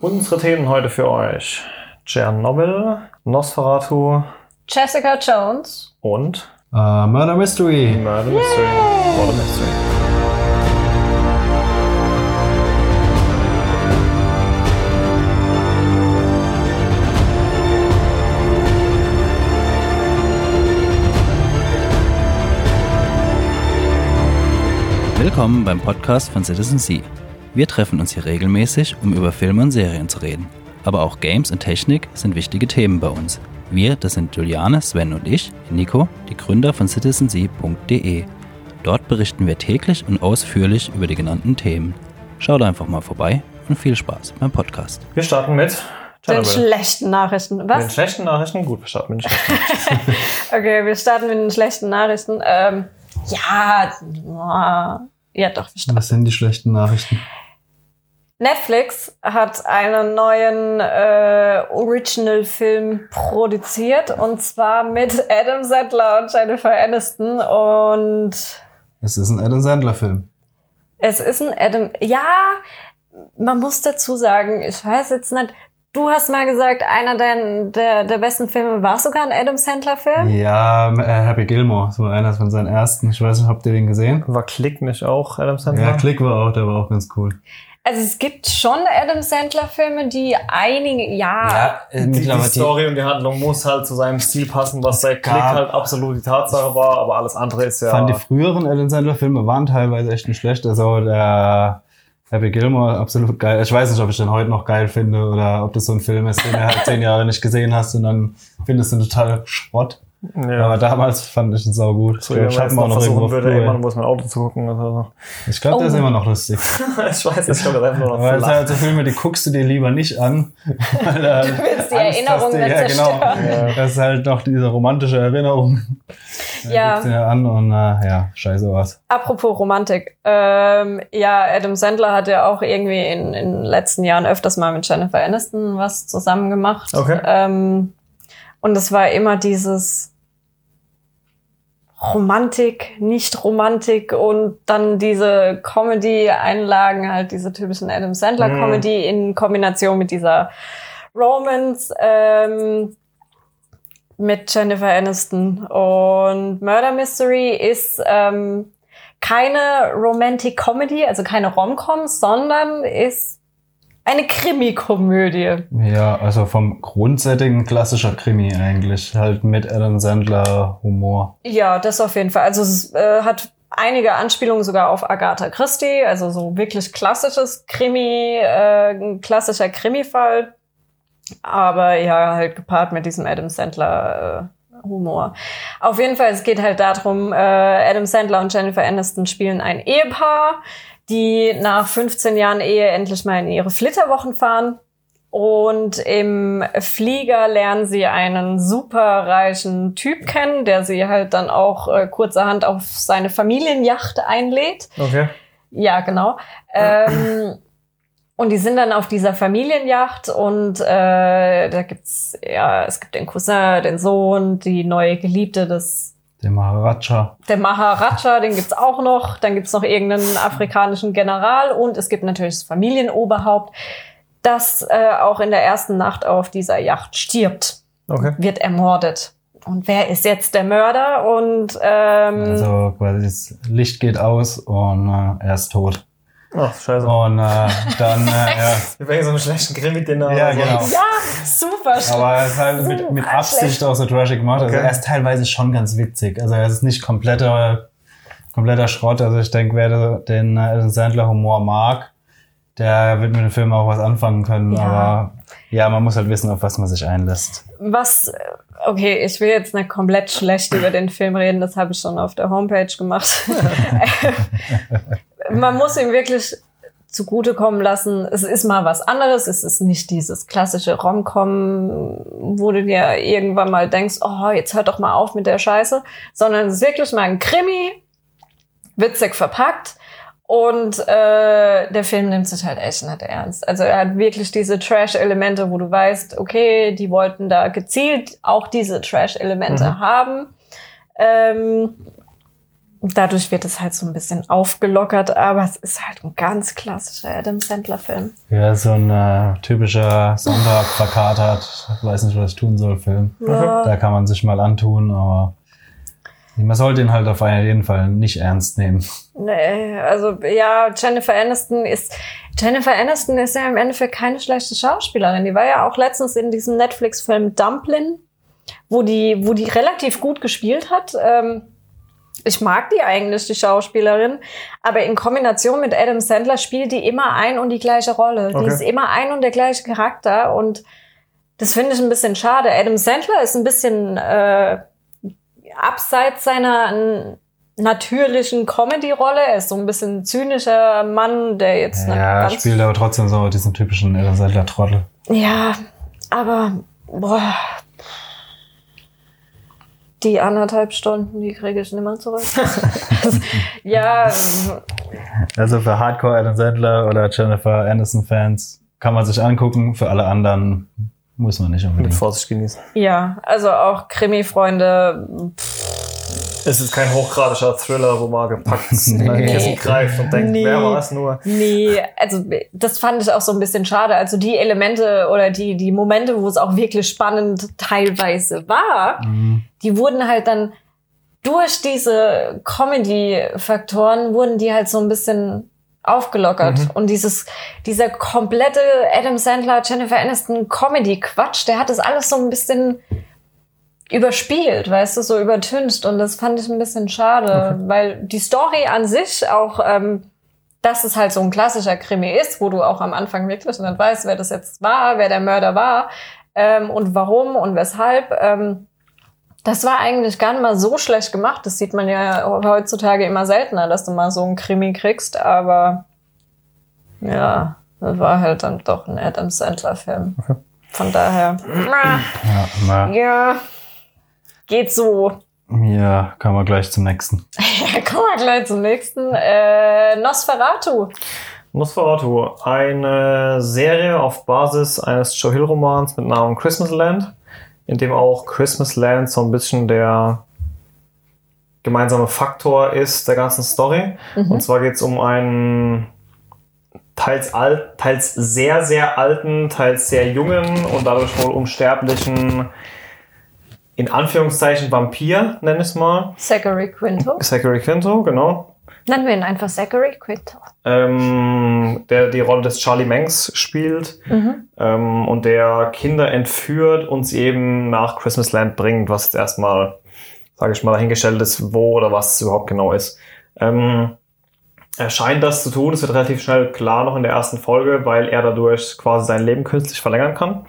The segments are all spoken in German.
Unsere Themen heute für euch. Tschernobyl, Nosferatu Jessica Jones. und Uh, Murder Mystery. Murder Mystery. Murder Mystery. Willkommen beim Podcast von Citizen Sea. Wir treffen uns hier regelmäßig, um über Filme und Serien zu reden. Aber auch Games und Technik sind wichtige Themen bei uns. Wir, das sind Juliane, Sven und ich, Nico, die Gründer von citizensea.de. Dort berichten wir täglich und ausführlich über die genannten Themen. Schaut einfach mal vorbei und viel Spaß beim Podcast. Wir starten mit Den schlechten Nachrichten. Mit den Was? schlechten Nachrichten? Gut, wir starten mit den schlechten Nachrichten. Okay, wir starten mit den schlechten Nachrichten. Ähm, ja, ja doch, wir starten. Was sind die schlechten Nachrichten? Netflix hat einen neuen äh, Original-Film produziert und zwar mit Adam Sandler und Jennifer Aniston und Es ist ein Adam Sandler Film. es ist ein Adam. Ja, man muss dazu sagen, ich weiß jetzt nicht. Du hast mal gesagt, einer der, der, der besten Filme war sogar ein Adam Sandler-Film. Ja, äh, Happy Gilmore, so einer von seinen ersten. Ich weiß nicht, habt ihr den gesehen? War Klick nicht auch Adam Sandler? Ja, Klick war auch, der war auch ganz cool. Also es gibt schon Adam Sandler-Filme, die einige, ja, äh, Die, die Story und die Handlung muss halt zu seinem Stil passen, was der Klick Ja. halt absolut die Tatsache war, aber alles andere ist ja... fand die früheren Adam Sandler Filme waren teilweise echt nicht schlecht. Also der Happy Gilmore absolut geil. Ich weiß nicht, ob ich den heute noch geil finde oder ob das so ein Film ist, den du halt zehn Jahre nicht gesehen hast und dann findest du total Schrott. Ja. Aber damals fand ich ihn sau gut. so, ich hab jetzt ihn auch noch versuchen würde, Blu-ray. irgendwann muss mein Auto zu gucken. Also. Ich glaube, der ist Oh. immer noch lustig. ich weiß, ich glaube, das einfach nur noch Aber es halt so Filme, die guckst du dir lieber nicht an. Weil du willst die Angst Erinnerung hast, nicht ja, genau. zerstören. Das ist halt noch diese romantische Erinnerung. Ja. guckst du dir an und äh, ja, scheiße was. Apropos Romantik. Ähm, ja, Adam Sandler hat ja auch irgendwie in, in den letzten Jahren öfters mal mit Jennifer Aniston was zusammen gemacht. Okay. Ähm, und es war immer dieses Romantik, nicht Romantik und dann diese Comedy-Einlagen, halt diese typischen Adam Sandler-Comedy in Kombination mit dieser Romance ähm, mit Jennifer Aniston. Und Murder Mystery ist ähm, keine Romantic Comedy, also keine Rom-Com, sondern ist eine Krimi-Komödie. Ja, also vom Grundsetting ein klassischer Krimi eigentlich. Halt mit Adam Sandler Humor. Ja, das auf jeden Fall. Also es äh, hat einige Anspielungen sogar auf Agatha Christie, also so wirklich klassisches Krimi, äh, klassischer Krimi-Fall. Aber ja, halt gepaart mit diesem Adam Sandler äh, Humor. Auf jeden Fall, es geht halt darum, äh, Adam Sandler und Jennifer Aniston spielen ein Ehepaar, die nach 15 Jahren Ehe endlich mal in ihre Flitterwochen fahren. Und im Flieger lernen sie einen superreichen Typ kennen, der sie halt dann auch äh, kurzerhand auf seine Familienjacht einlädt. Okay. Ja, genau. Ähm, und die sind dann auf dieser Familienjacht und äh, da gibt's ja, es gibt den Cousin, den Sohn, die neue Geliebte des Der Maharaja. der Maharaja, den gibt's auch noch. Dann gibt's noch irgendeinen afrikanischen General und es gibt natürlich das Familienoberhaupt, das äh, auch in der ersten Nacht auf dieser Yacht stirbt, Okay. wird ermordet. Und wer ist jetzt der Mörder? Und ähm, Also quasi das Licht geht aus und äh, er ist tot. Ach, scheiße. Und äh, dann, äh, ja. Wir wären so einen schlechten Krimi-Dinner. Ja, oder so. genau. ja, super. schlimm. Aber er ist halt mit, mit Super Absicht schlecht. auch so trashig gemacht. Also Okay. er ist teilweise schon ganz witzig. Also er ist nicht kompletter, kompletter Schrott. Also ich denke, wer den äh, Adam Sandler Humor mag, der wird mit dem Film auch was anfangen können. Ja. Aber ja, man muss halt wissen, auf was man sich einlässt. Was, äh, okay, ich will jetzt nicht komplett schlecht über den Film reden, das habe ich schon auf der Homepage gemacht. Man muss ihm wirklich zugutekommen lassen, es ist mal was anderes, es ist nicht dieses klassische Rom-Com, wo du dir irgendwann mal denkst, oh, jetzt hört doch mal auf mit der Scheiße, sondern es ist wirklich mal ein Krimi, witzig verpackt und äh, der Film nimmt sich halt echt nicht ernst. Also er hat wirklich diese Trash-Elemente, wo du weißt, okay, die wollten da gezielt auch diese Trash-Elemente Mhm. haben. Ähm, Dadurch wird es halt so ein bisschen aufgelockert, aber es ist halt ein ganz klassischer Adam Sandler-Film. Ja, so ein äh, typischer Sonntag verkatert, weiß nicht, was ich tun soll, Film. Ja. Da kann man sich mal antun, aber man sollte ihn halt auf jeden Fall nicht ernst nehmen. Nee, also ja, Jennifer Aniston ist Jennifer Aniston ist ja im Endeffekt keine schlechte Schauspielerin. Die war ja auch letztens in diesem Netflix-Film Dumplin, wo die, wo die relativ gut gespielt hat. Ähm, ich mag die eigentlich, die Schauspielerin, aber in Kombination mit Adam Sandler spielt die immer ein und die gleiche Rolle. Okay. Die ist immer ein und der gleiche Charakter und das finde ich ein bisschen schade. Adam Sandler ist ein bisschen äh, abseits seiner natürlichen Comedy-Rolle. Er ist so ein bisschen zynischer Mann, der jetzt Ja, spielt aber trotzdem so diesen typischen Adam Sandler Trottel. ja, aber boah, die anderthalb Stunden, die kriege ich nicht mehr zurück. ja, Also für Hardcore Adam Sandler oder Jennifer Aniston Fans kann man sich angucken, für alle anderen muss man nicht Mit unbedingt. Vorsicht genießen. ja, also auch Krimi-Freunde. Es ist kein hochgradischer Thriller, wo man gepackt in ein Nee. Kissen greift und denkt, Nee. wer war es nur? Nee, also das fand ich auch so ein bisschen schade. Also die Elemente oder die, die Momente, wo es auch wirklich spannend teilweise war, Mhm. die wurden halt dann durch diese Comedy-Faktoren wurden die halt so ein bisschen aufgelockert. Mhm. Und dieses, dieser komplette Adam Sandler, Jennifer Aniston Comedy-Quatsch, der hat das alles so ein bisschen überspielt, weißt du, so übertüncht. Und das fand ich ein bisschen schade, weil die Story an sich auch, ähm, dass es halt so ein klassischer Krimi ist, wo du auch am Anfang wirklich nicht weißt, wer das jetzt war, wer der Mörder war ähm, und warum und weshalb. Ähm, das war eigentlich gar nicht mal so schlecht gemacht. Das sieht man ja heutzutage immer seltener, dass du mal so einen Krimi kriegst. Aber ja, das war halt dann doch ein Adam Sandler-Film. Von daher, Ja, na, ja, geht so. ja, kommen wir gleich zum nächsten. Ja, kommen wir gleich zum nächsten. Äh, Nosferatu. Nosferatu, eine Serie auf Basis eines Joe Hill-Romans mit Namen Christmas Land, in dem auch Christmas Land so ein bisschen der gemeinsame Faktor ist der ganzen Story. Und zwar geht es um einen teils alt, teils sehr, sehr alten, teils sehr jungen und dadurch wohl unsterblichen, in Anführungszeichen Vampir, nenn ich es mal. Zachary Quinto. Zachary Quinto, genau. Nennen wir ihn einfach Zachary Quinto. ähm, der die Rolle des Charlie Manx spielt Mhm. ähm, und der Kinder entführt und sie eben nach Christmas Land bringt, was jetzt erstmal, sage ich mal, dahingestellt ist, wo oder was es überhaupt genau ist. Ähm, er scheint das zu tun, es wird relativ schnell klar noch in der ersten Folge, weil er dadurch quasi sein Leben künstlich verlängern kann.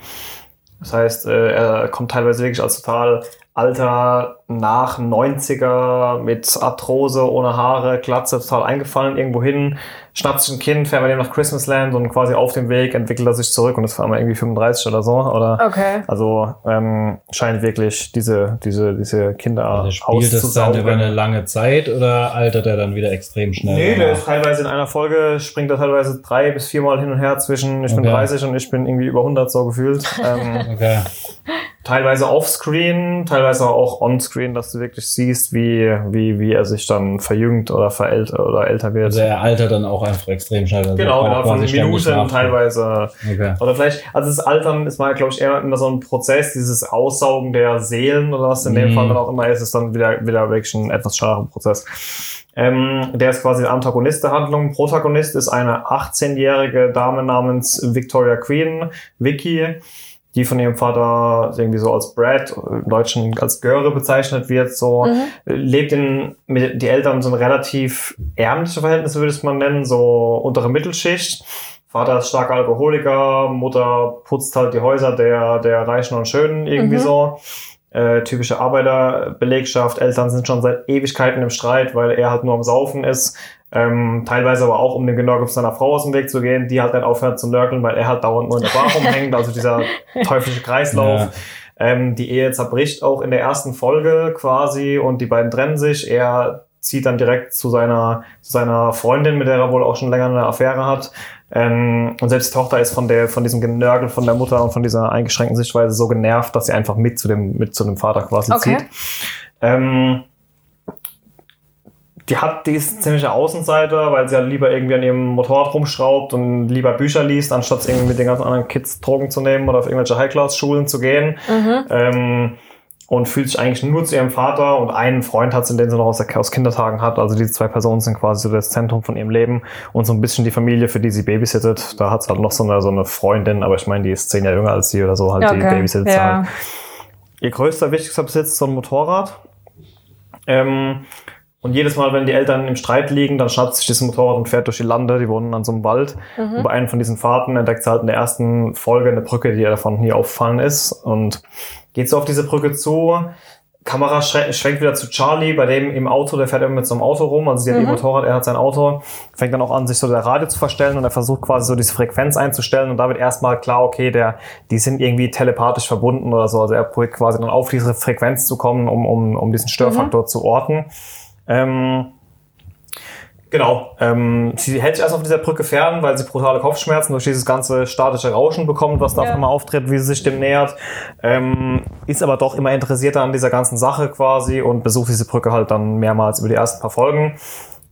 Das heißt, äh, er kommt teilweise wirklich als total alter, nach 90er, mit Arthrose, ohne Haare, Glatze, total eingefallen, irgendwo hin, schnappt sich ein Kind, fährt mit dem nach Christmasland und quasi auf dem Weg entwickelt er sich zurück und ist vor allem irgendwie 35 oder so. Oder Okay. also ähm, scheint wirklich diese, diese, diese Kinder Also spielt es dann über eine lange Zeit oder altert er dann wieder extrem schnell? Nee, der ist teilweise in einer Folge, springt er teilweise drei bis viermal hin und her zwischen, ich bin Okay. 30 und ich bin irgendwie über 100 so gefühlt. ähm, Okay. Teilweise offscreen, teilweise auch onscreen, dass du wirklich siehst, wie, wie, wie er sich dann verjüngt oder verältert oder älter wird. Also er altert dann auch einfach extrem schnell. Also genau, er braucht genau, von Minuten teilweise. Okay. Oder vielleicht, also das Altern ist mal, glaube ich, eher immer so ein Prozess, dieses Aussaugen der Seelen oder was in dem Mhm. Fall dann auch immer ist, ist dann wieder, wieder wirklich ein etwas schneller Prozess. Ähm, der ist quasi der Antagonist der Handlung. Protagonist ist eine 18-jährige Dame namens Victoria Queen, Vicky, die von ihrem Vater irgendwie so als Brad, im Deutschen als Göre bezeichnet wird, so lebt in, mit, die Eltern sind relativ ärmliche Verhältnisse, würde ich es mal nennen, so untere Mittelschicht. Vater ist starker Alkoholiker, Mutter putzt halt die Häuser der, der Reichen und Schönen irgendwie Mhm. so. Äh, typische Arbeiterbelegschaft, Eltern sind schon seit Ewigkeiten im Streit, weil er halt nur am Saufen ist. Ähm, teilweise aber auch, um dem Genörgel seiner Frau aus dem Weg zu gehen, die halt dann aufhört zu nörgeln, weil er halt dauernd nur in der Bar rumhängt, also dieser teuflische Kreislauf. Ja. Ähm, die Ehe zerbricht auch in der ersten Folge quasi und die beiden trennen sich. Er zieht dann direkt zu seiner, zu seiner Freundin, mit der er wohl auch schon länger eine Affäre hat. Ähm, und selbst die Tochter ist von der, von diesem Genörgel von der Mutter und von dieser eingeschränkten Sichtweise so genervt, dass sie einfach mit zu dem, mit zu dem Vater quasi Okay. zieht. Ähm, die hat, die ist ein ziemlicher Außenseiter, weil sie halt lieber irgendwie an ihrem Motorrad rumschraubt und lieber Bücher liest, anstatt irgendwie mit den ganzen anderen Kids Drogen zu nehmen oder auf irgendwelche High-Class-Schulen zu gehen. Ähm, und fühlt sich eigentlich nur zu ihrem Vater und einen Freund hat sie, den sie noch aus, der, aus Kindertagen hat. Also diese zwei Personen sind quasi so das Zentrum von ihrem Leben und so ein bisschen die Familie, für die sie babysittet. Da hat sie halt noch so eine, so eine Freundin, aber ich meine, die ist zehn Jahre jünger als sie oder so, halt die Okay, babysittet ja. halt. Ihr größter, wichtigster Besitz ist so ein Motorrad. Ähm, und jedes Mal, wenn die Eltern im Streit liegen, dann schnappt sich dieses Motorrad und fährt durch die Lande. Die wohnen an so einem Wald. Und bei einem von diesen Fahrten entdeckt sie halt in der ersten Folge eine Brücke, die ihr davon nie aufgefallen ist. Und geht so auf diese Brücke zu. Kamera schwenkt wieder zu Charlie, bei dem im Auto, der fährt immer mit so einem Auto rum, also sie hat ihr Motorrad, er hat sein Auto, fängt dann auch an, sich so der Radio zu verstellen und er versucht quasi so diese Frequenz einzustellen und da wird erstmal klar, okay, der, die sind irgendwie telepathisch verbunden oder so, also er probiert quasi dann auf diese Frequenz zu kommen, um, um, um diesen Störfaktor zu orten. Ähm, Genau. Ähm, sie hält sich erst auf dieser Brücke fern, weil sie brutale Kopfschmerzen durch dieses ganze statische Rauschen bekommt, was da Ja. auf einmal auftritt, wie sie sich dem nähert. Ähm, ist aber doch immer interessierter an dieser ganzen Sache quasi und besucht diese Brücke halt dann mehrmals über die ersten paar Folgen.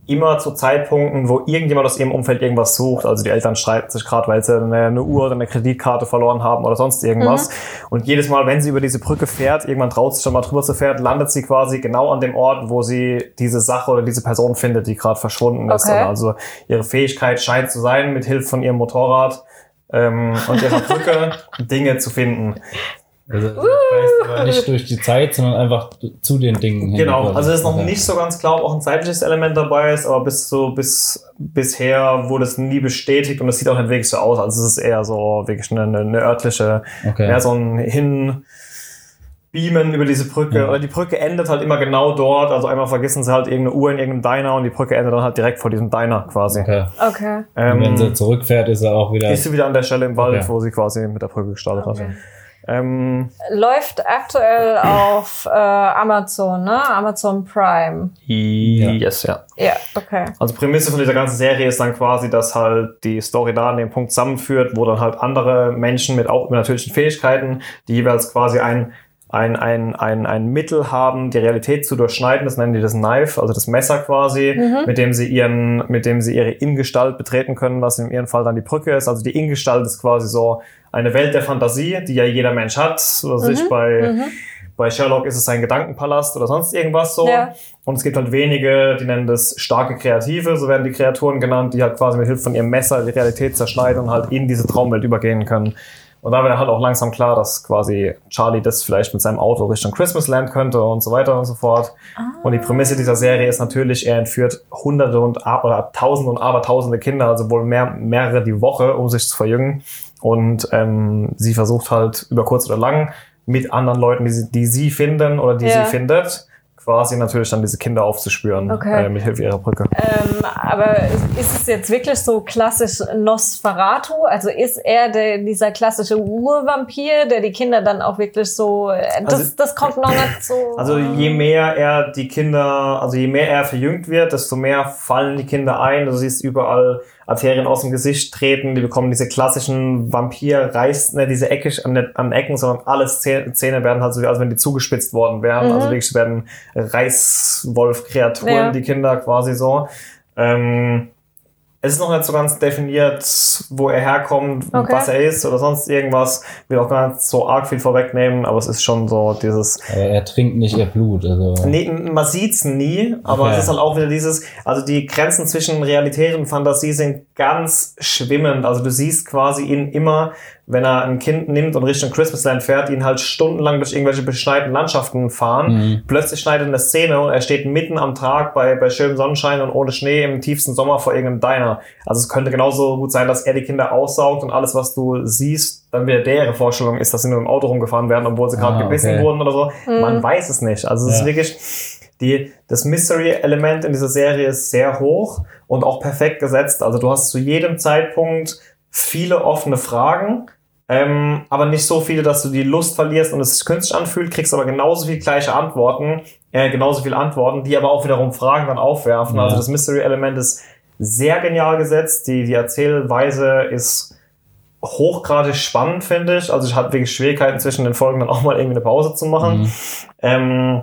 Immer zu Zeitpunkten, wo irgendjemand aus ihrem Umfeld irgendwas sucht. Also die Eltern streiten sich gerade, weil sie eine, eine Uhr oder eine Kreditkarte verloren haben oder sonst irgendwas. Und jedes Mal, wenn sie über diese Brücke fährt, irgendwann traut sich schon mal drüber zu fährt, landet sie quasi genau an dem Ort, wo sie diese Sache oder diese Person findet, die gerade verschwunden ist. Okay. Also ihre Fähigkeit scheint zu sein, mit Hilfe von ihrem Motorrad ähm, und ihrer Brücke Dinge zu finden. Also, das heißt aber nicht durch die Zeit, sondern einfach zu den Dingen. hin. Genau, also es ist noch Okay. nicht so ganz klar, ob auch ein zeitliches Element dabei ist, aber bis so bis bisher wurde es nie bestätigt und es sieht auch nicht wirklich so aus. Also es ist eher so wirklich eine, eine, örtliche, Okay. eher so ein Hin beamen über diese Brücke. Ja. Oder die Brücke endet halt immer genau dort. Also einmal vergessen sie halt irgendeine Uhr in irgendeinem Diner und die Brücke endet dann halt direkt vor diesem Diner quasi. okay. Okay. Und wenn sie Ähm, zurückfährt, ist er auch wieder. ist sie wieder an der Stelle im Wald, Okay. wo sie quasi mit der Brücke gestartet Okay. hat. Ähm, Läuft aktuell auf äh, Amazon, ne? Amazon Prime. yes, ja. Ja, okay. Also Prämisse von dieser ganzen Serie ist dann quasi, dass halt die Story da an dem Punkt zusammenführt, wo dann halt andere Menschen mit auch übernatürlichen Fähigkeiten, die jeweils quasi ein, ein, ein, ein, ein Mittel haben, die Realität zu durchschneiden, das nennen die das Knife, also das Messer quasi, mit dem sie ihren, mit dem sie ihre Ingestalt betreten können, was in ihrem Fall dann die Brücke ist. Also die Ingestalt ist quasi so eine Welt der Fantasie, die ja jeder Mensch hat. Also sich bei, bei Sherlock ist es ein Gedankenpalast oder sonst irgendwas so. Ja. Und es gibt halt wenige, die nennen das starke Kreative, so werden die Kreaturen genannt, die halt quasi mit Hilfe von ihrem Messer die Realität zerschneiden und halt in diese Traumwelt übergehen können. Und da wird halt auch langsam klar, dass quasi Charlie das vielleicht mit seinem Auto Richtung Christmasland könnte und so weiter und so fort. Und die Prämisse dieser Serie ist natürlich, er entführt hunderte und ab- oder tausende und abertausende Kinder, also wohl mehr, mehrere die Woche, um sich zu verjüngen. Und ähm, sie versucht halt über kurz oder lang mit anderen Leuten, die sie, die sie finden oder die Ja. sie findet, quasi natürlich dann diese Kinder aufzuspüren Okay. äh, mit Hilfe ihrer Brücke. Ähm, aber ist- es jetzt wirklich so klassisch Nosferatu? Also ist er der, dieser klassische Urvampir, der die Kinder dann auch wirklich so. äh, Das, Also- das kommt noch nicht so. Also je mehr er die Kinder, also je mehr er verjüngt wird, desto mehr fallen die Kinder ein. Du siehst überall Arterien aus dem Gesicht treten, die bekommen diese klassischen Vampir-Reiß, ne, diese Ecke an, den- an Ecken, sondern alle Zähne, Zähne werden halt so, wie als wenn die zugespitzt worden wären. Mhm. Also wirklich werden Reißwolf-Kreaturen, Ja. die Kinder quasi so. Ähm, es ist noch nicht so ganz definiert, wo er herkommt, Okay. was er ist oder sonst irgendwas. Will auch gar nicht so arg viel vorwegnehmen, aber es ist schon so dieses, Aber er trinkt nicht ihr Blut. Also. Nee, man sieht's nie, aber Okay. es ist halt auch wieder dieses, also die Grenzen zwischen Realität und Fantasie sind ganz schwimmend. Also du siehst quasi ihn immer, wenn er ein Kind nimmt und Richtung Christmasland fährt, ihn halt stundenlang durch irgendwelche beschneiten Landschaften fahren. Mhm. Plötzlich schneidet eine Szene und er steht mitten am Tag bei, bei schönem Sonnenschein und ohne Schnee im tiefsten Sommer vor irgendeinem Diner. Also es könnte genauso gut sein, dass er die Kinder aussaugt und alles, was du siehst, dann wieder deren Vorstellung ist, dass sie nur im Auto rumgefahren werden, obwohl sie gerade Ah, gebissen okay. wurden oder so. Man weiß es nicht. Also es ist Ja. wirklich, die, das Mystery-Element in dieser Serie ist sehr hoch und auch perfekt gesetzt. Also du hast zu jedem Zeitpunkt viele offene Fragen, ähm, aber nicht so viele, dass du die Lust verlierst und es sich künstlich anfühlt, kriegst aber genauso viel gleiche Antworten, äh, genauso viele Antworten, die aber auch wiederum Fragen dann aufwerfen. Ja. Also das Mystery-Element ist sehr genial gesetzt. Die, die Erzählweise ist hochgradig spannend, finde ich. Also ich hatte wirklich Schwierigkeiten zwischen den Folgen dann auch mal irgendwie eine Pause zu machen. Mhm. Ähm,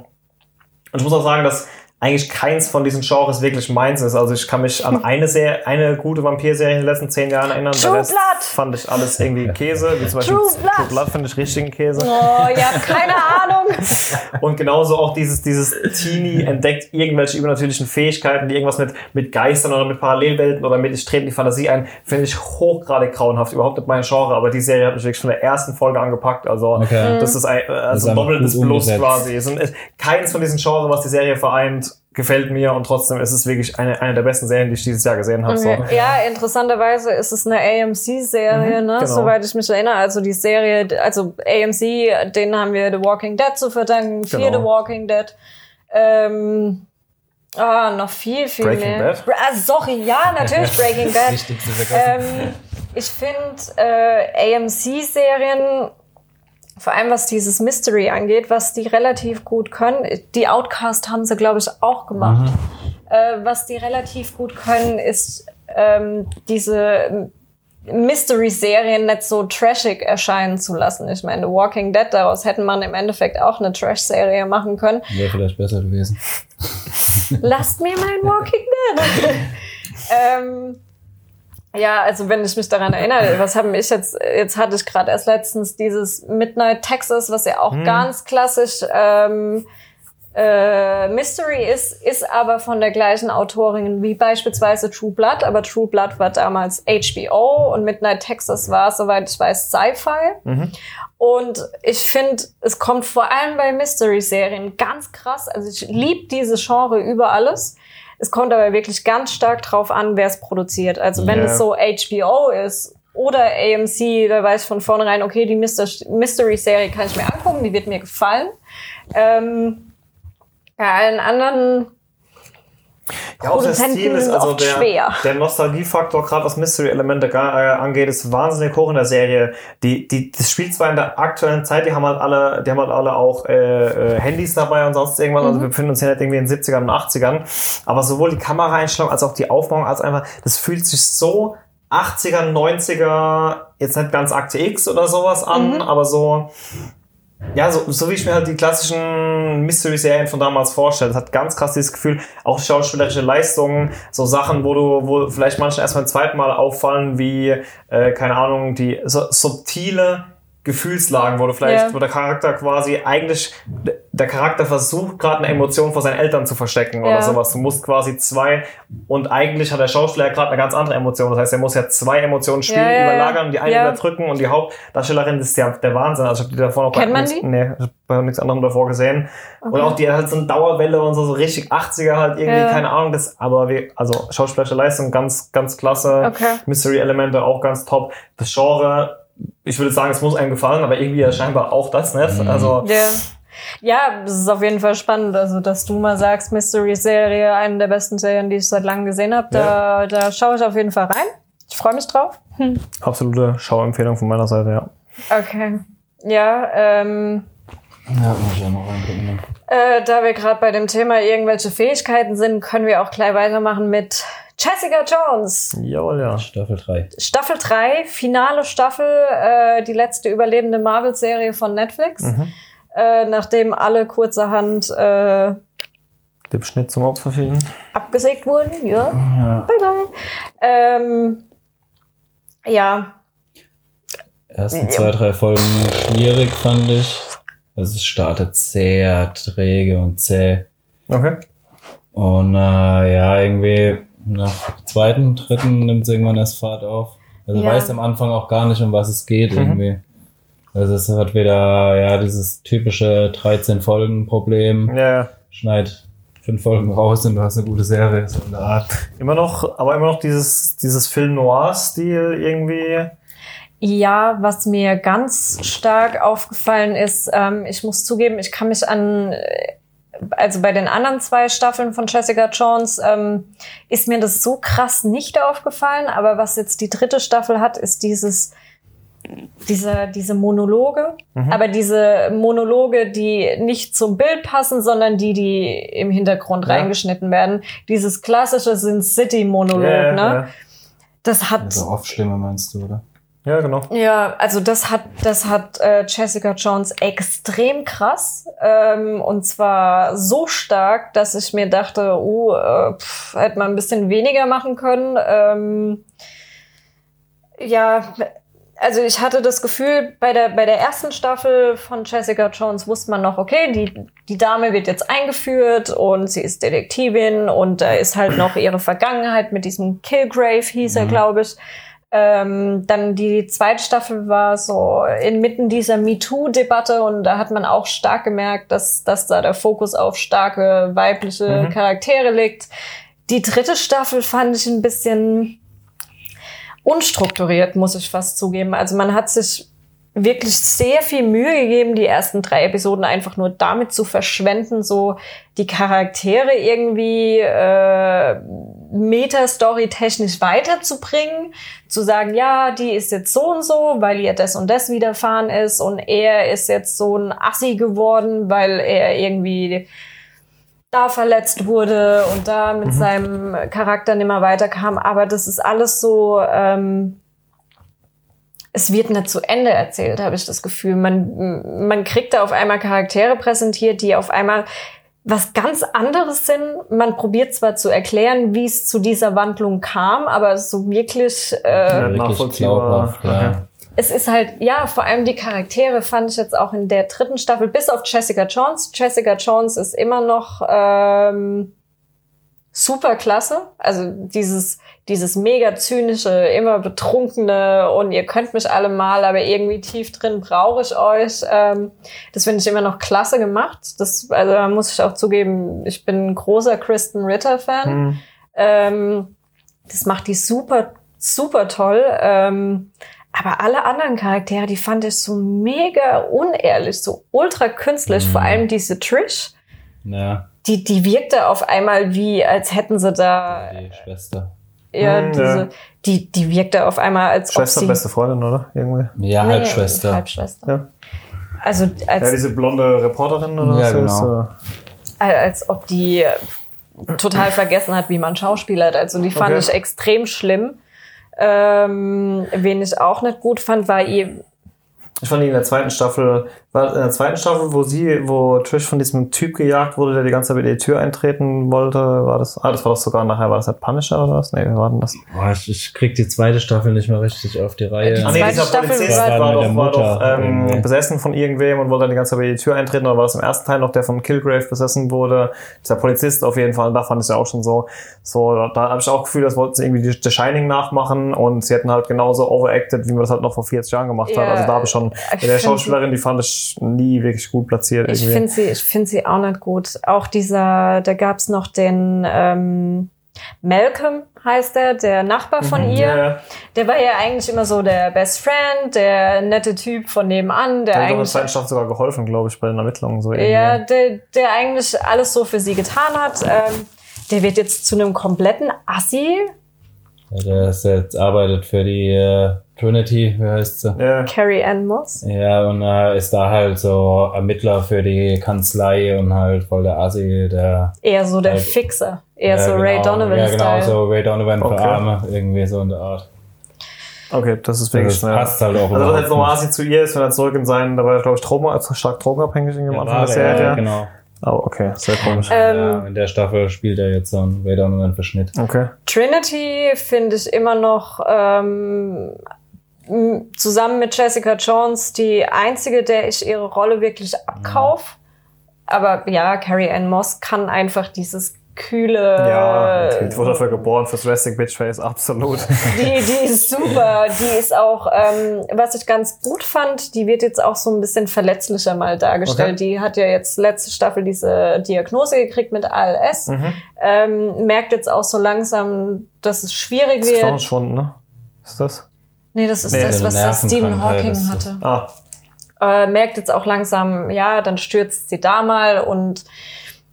und ich muss auch sagen, dass eigentlich keins von diesen Genres wirklich meins ist. Also ich kann mich an eine Serie, eine gute Vampir-Serie in den letzten zehn Jahren erinnern. True Blood. fand ich alles irgendwie Käse. Wie zum Beispiel True Blood. True Blood finde ich richtigen Käse. Oh, ihr habt keine Ahnung. Und genauso auch dieses, dieses Teenie entdeckt irgendwelche übernatürlichen Fähigkeiten, die irgendwas mit, mit Geistern oder mit Parallelwelten oder mit ich trete in die Fantasie ein, finde ich hochgradig grauenhaft. Überhaupt nicht mein Genre, aber die Serie hat mich wirklich von der ersten Folge angepackt. Also, Okay. das ist ein, ist also doppeltes Plus quasi. Es sind, keins von diesen Genres, was die Serie vereint, gefällt mir und trotzdem ist es wirklich eine, eine der besten Serien, die ich dieses Jahr gesehen habe. So. Ja, interessanterweise ist es eine AMC-Serie, ne? genau. soweit ich mich erinnere. Also die Serie, also AMC, denen haben wir The Walking Dead zu verdanken, Genau. The Walking Dead. Ähm, ah, noch viel, viel Breaking mehr. Bad? Ah, sorry, ja, natürlich Breaking Bad. Wichtigste vergessen. ähm, ich finde äh, AMC-Serien, vor allem was dieses Mystery angeht, was die relativ gut können, die Outcast haben sie, glaube ich, auch gemacht. Äh, was die relativ gut können, ist ähm, diese Mystery-Serien nicht so trashig erscheinen zu lassen. Ich meine, The Walking Dead, daraus hätte man im Endeffekt auch eine Trash-Serie machen können. Wäre vielleicht besser gewesen. Lasst mir mein Walking Dead. ähm, ja, also wenn ich mich daran erinnere, was haben ich jetzt, jetzt hatte ich gerade erst letztens dieses Midnight Texas, was ja auch ganz klassisch ähm, äh, Mystery ist, ist aber von der gleichen Autorin wie beispielsweise True Blood, aber True Blood war damals HBO und Midnight Texas war, soweit ich weiß, Sci-Fi. Und ich finde, es kommt vor allem bei Mystery-Serien ganz krass. Also ich liebe diese Genre über alles. Es kommt aber wirklich ganz stark drauf an, wer es produziert. Also wenn Ja. es so HBO ist oder AMC, da weiß ich von vornherein, okay, die Myster- Mystery-Serie kann ich mir angucken, die wird mir gefallen. Ähm, bei allen anderen Ja, auch der Produzenten Stil ist also der, schwer. der Nostalgiefaktor, gerade was Mystery-Elemente äh, angeht, ist wahnsinnig hoch in der Serie. Die, die, das spielt zwar in der aktuellen Zeit, die haben halt alle, die haben halt alle auch äh, äh, Handys dabei und sonst irgendwas. Mhm. Also wir befinden uns ja nicht irgendwie in den 70ern und 80ern. Aber sowohl die Kameraeinstellung als auch die Aufmachung, als einfach, das fühlt sich so 80er, 90er, jetzt nicht ganz Akte X oder sowas an, Mhm. aber so, ja, so, so wie ich mir halt die klassischen Mystery-Serien von damals vorstelle. Das hat ganz krass dieses Gefühl, auch schauspielerische Leistungen, so Sachen, wo du, wo vielleicht manchen erst beim zweiten Mal auffallen, wie, äh, keine Ahnung, die so, subtile Gefühlslagen, wo du vielleicht, Ja. wo der Charakter quasi eigentlich, der Charakter versucht gerade eine Emotion vor seinen Eltern zu verstecken oder Ja. sowas. Du musst quasi zwei, und eigentlich hat der Schauspieler gerade eine ganz andere Emotion. Das heißt, er muss ja zwei Emotionen spielen, Ja, überlagern und die eine überdrücken und die Hauptdarstellerin ist ja der Wahnsinn. Also ich habe die davor noch Kennt bei nichts, die? Nee, ich hab bei nichts anderem davor gesehen. Und auch die hat halt so eine Dauerwelle und so, so richtig 80er halt irgendwie, keine Ahnung, das, aber wie, also schauspielerische Leistung ganz, ganz klasse. Okay. Mystery-Elemente auch ganz top. Das Genre, ich würde sagen, es muss einem gefallen, aber irgendwie ja scheinbar auch das nicht. Mhm. Also, Ja. Ja, das ist auf jeden Fall spannend. Also, dass du mal sagst, Mystery-Serie, eine der besten Serien, die ich seit langem gesehen habe, da, da schaue ich auf jeden Fall rein. Ich freue mich drauf. absolute Schauempfehlung von meiner Seite, ja. Okay. Ja, ähm, Ja, muss ich ja noch reingucken. äh, da wir gerade bei dem Thema irgendwelche Fähigkeiten sind, können wir auch gleich weitermachen mit Jessica Jones. Jawohl, ja. Staffel 3. Staffel 3, finale Staffel, äh, die letzte überlebende Marvel-Serie von Netflix. Äh, nachdem alle kurzerhand äh, Dem Schnitt zum Opfer fielen. abgesägt wurden. Ja. Ja. Bye bye. Ähm, ja, Ersten zwei, drei Folgen schwierig, fand ich. Also es startet sehr träge und zäh. Okay. Und äh, ja, irgendwie nach zweiten, dritten nimmt es irgendwann erst Fahrt auf. Also Ja. weiß am Anfang auch gar nicht, um was es geht Mhm. irgendwie. Also es hat wieder ja dieses typische 13 Folgen Problem. Ja. Schneid fünf Folgen raus und du hast eine gute Serie so in der Art. Immer noch, aber immer noch dieses, dieses Film Noir-Stil irgendwie. Ja, was mir ganz stark aufgefallen ist, ähm, ich muss zugeben, ich kann mich an, also bei den anderen zwei Staffeln von Jessica Jones ähm, ist mir das so krass nicht aufgefallen, aber was jetzt die dritte Staffel hat, ist dieses diese, diese Monologe, aber diese Monologe, die nicht zum Bild passen, sondern die, die im Hintergrund Ja. reingeschnitten werden. Dieses klassische Sin City Monolog, Ja, ja, ne? ja. Das hat, Also Off-Stimme meinst du, oder? Ja, genau. Ja, also das hat, das hat äh, Jessica Jones extrem krass. Ähm, und zwar so stark, dass ich mir dachte, uh, äh, pff, hätte man ein bisschen weniger machen können. Ähm, ja, also ich hatte das Gefühl, bei der, bei der ersten Staffel von Jessica Jones wusste man noch, okay, die, die Dame wird jetzt eingeführt und sie ist Detektivin und da ist halt noch ihre Vergangenheit mit diesem Killgrave, hieß er, glaube ich. Ähm, dann die zweite Staffel war so inmitten dieser MeToo-Debatte und da hat man auch stark gemerkt, dass, dass da der Fokus auf starke weibliche Mhm. Charaktere liegt. Die dritte Staffel fand ich ein bisschen unstrukturiert, muss ich fast zugeben. Also man hat sich wirklich sehr viel Mühe gegeben, die ersten drei Episoden einfach nur damit zu verschwenden, so die Charaktere irgendwie äh, Meta-Story technisch weiterzubringen, zu sagen, ja, die ist jetzt so und so, weil ihr das und das widerfahren ist und er ist jetzt so ein Assi geworden, weil er irgendwie da verletzt wurde und da mit seinem Charakter nimmer weiterkam. Aber das ist alles so, ähm, es wird nicht zu Ende erzählt, habe ich das Gefühl. Man, man kriegt da auf einmal Charaktere präsentiert, die auf einmal was ganz anderes sind. Man probiert zwar zu erklären, wie es zu dieser Wandlung kam, aber so wirklich, äh, Ja, Wirklich nachvollziehbar. glaubhaft, ja. Es ist halt, ja, vor allem die Charaktere fand ich jetzt auch in der dritten Staffel, bis auf Jessica Jones. Jessica Jones ist immer noch ähm, super klasse. Also dieses, dieses mega zynische, immer betrunkene und ihr könnt mich alle mal, aber irgendwie tief drin brauche ich euch. Ähm, das finde ich immer noch klasse gemacht. Das, also da muss ich auch zugeben, ich bin ein großer Kristen Ritter-Fan. Hm. Ähm, das macht die super, super toll. Ähm, aber alle anderen Charaktere, die fand ich so mega unehrlich, so ultra künstlich. Mhm. Vor allem diese Trish, Ja, die, die wirkte auf einmal wie, als hätten sie da, die Schwester. ja, Mhm, diese, ja. die, die wirkte auf einmal, als Schwester, ob sie... beste Freundin, oder? Irgendwie. Ja, Nee, Halbschwester. Halbschwester. Ja. Also als, Ja, diese blonde Reporterin oder Ja, so. genau. Ist, äh, als ob die total vergessen hat, wie man schauspielert. Also die fand Okay. ich extrem schlimm. Ähm, wen ich auch nicht gut fand, war ihr, Ich fand die in der zweiten Staffel, war in der zweiten Staffel, wo sie, wo Trish von diesem Typ gejagt wurde, der die ganze Zeit in die Tür eintreten wollte, war das, ah, das war doch sogar nachher, war das halt Punisher oder was? Nee, wir warten das. Boah, ich, ich krieg die zweite Staffel nicht mehr richtig auf die Reihe. Die Ah, nee, zweite dieser Staffel Polizist war- war, doch, war doch ähm, besessen von irgendwem und wollte dann die ganze Zeit in die Tür eintreten, oder war das im ersten Teil noch, der von Kilgrave besessen wurde? Dieser Polizist auf jeden Fall, und da fand ich es ja auch schon so, so, da habe ich auch Gefühl, das wollten sie irgendwie The Shining nachmachen und sie hätten halt genauso overacted, wie man das halt noch vor 40 Jahren gemacht hat. Ja, Also da habe ich schon, ich der find- Schauspielerin, die fand ich nie wirklich gut platziert. ich finde sie, ich finde sie auch nicht gut. Auch dieser, da gab's noch den ähm, Malcolm heißt er, der Nachbar von ihr. Mhm. Ja, ja. Der war ja eigentlich immer so der Best Friend, der nette Typ von nebenan, der Der hat der eigentlich zweiten Staffel sogar geholfen, glaube ich, bei den Ermittlungen. So irgendwie. Ja, der, der eigentlich alles so für sie getan hat. Ähm, der wird jetzt zu einem kompletten Assi. Ja, der ist jetzt arbeitet für die äh, Trinity, wie heißt sie? Ja. Carrie Ann Moss. Ja, und äh, ist da halt so Ermittler für die Kanzlei und halt voll der Assi, der Eher so der Ja, Fixer. Eher ja, so Ray genau, Donovan Ja, genau, Style. so Ray Donovan Okay. für Arme, irgendwie so in der Art. Okay, das ist wirklich Das schnell. passt halt auch Also, wenn überhaupt jetzt nochmal Asi zu ihr ist, wenn er zurück in seinen, da war er, glaube ich, Drogen, also stark drogenabhängig am Ja, Anfang der er, Serie. ja, genau. Oh, okay, sehr komisch. Ähm, ja, in der Staffel spielt er jetzt so einen Ray Donovan Verschnitt. Okay. Trinity finde ich immer noch ähm, zusammen mit Jessica Jones die einzige, der ich ihre Rolle wirklich abkauf. Aber ja, Carrie Ann Moss kann einfach dieses kühle. Ja, ich wurde dafür geboren, fürs Resting Bitch Face, absolut. Die, die ist super. Die ist auch, ähm, was ich ganz gut fand, die wird jetzt auch so ein bisschen verletzlicher mal dargestellt. Okay. Die hat ja jetzt letzte Staffel diese Diagnose gekriegt mit ALS. Mhm. Ähm, merkt jetzt auch so langsam, dass es schwierig Das ist wird. schon, ne? Ist das? Nee, das ist Nee, das, was das Stephen Hawking hatte. Ah, Äh, merkt jetzt auch langsam, ja, dann stürzt sie da mal und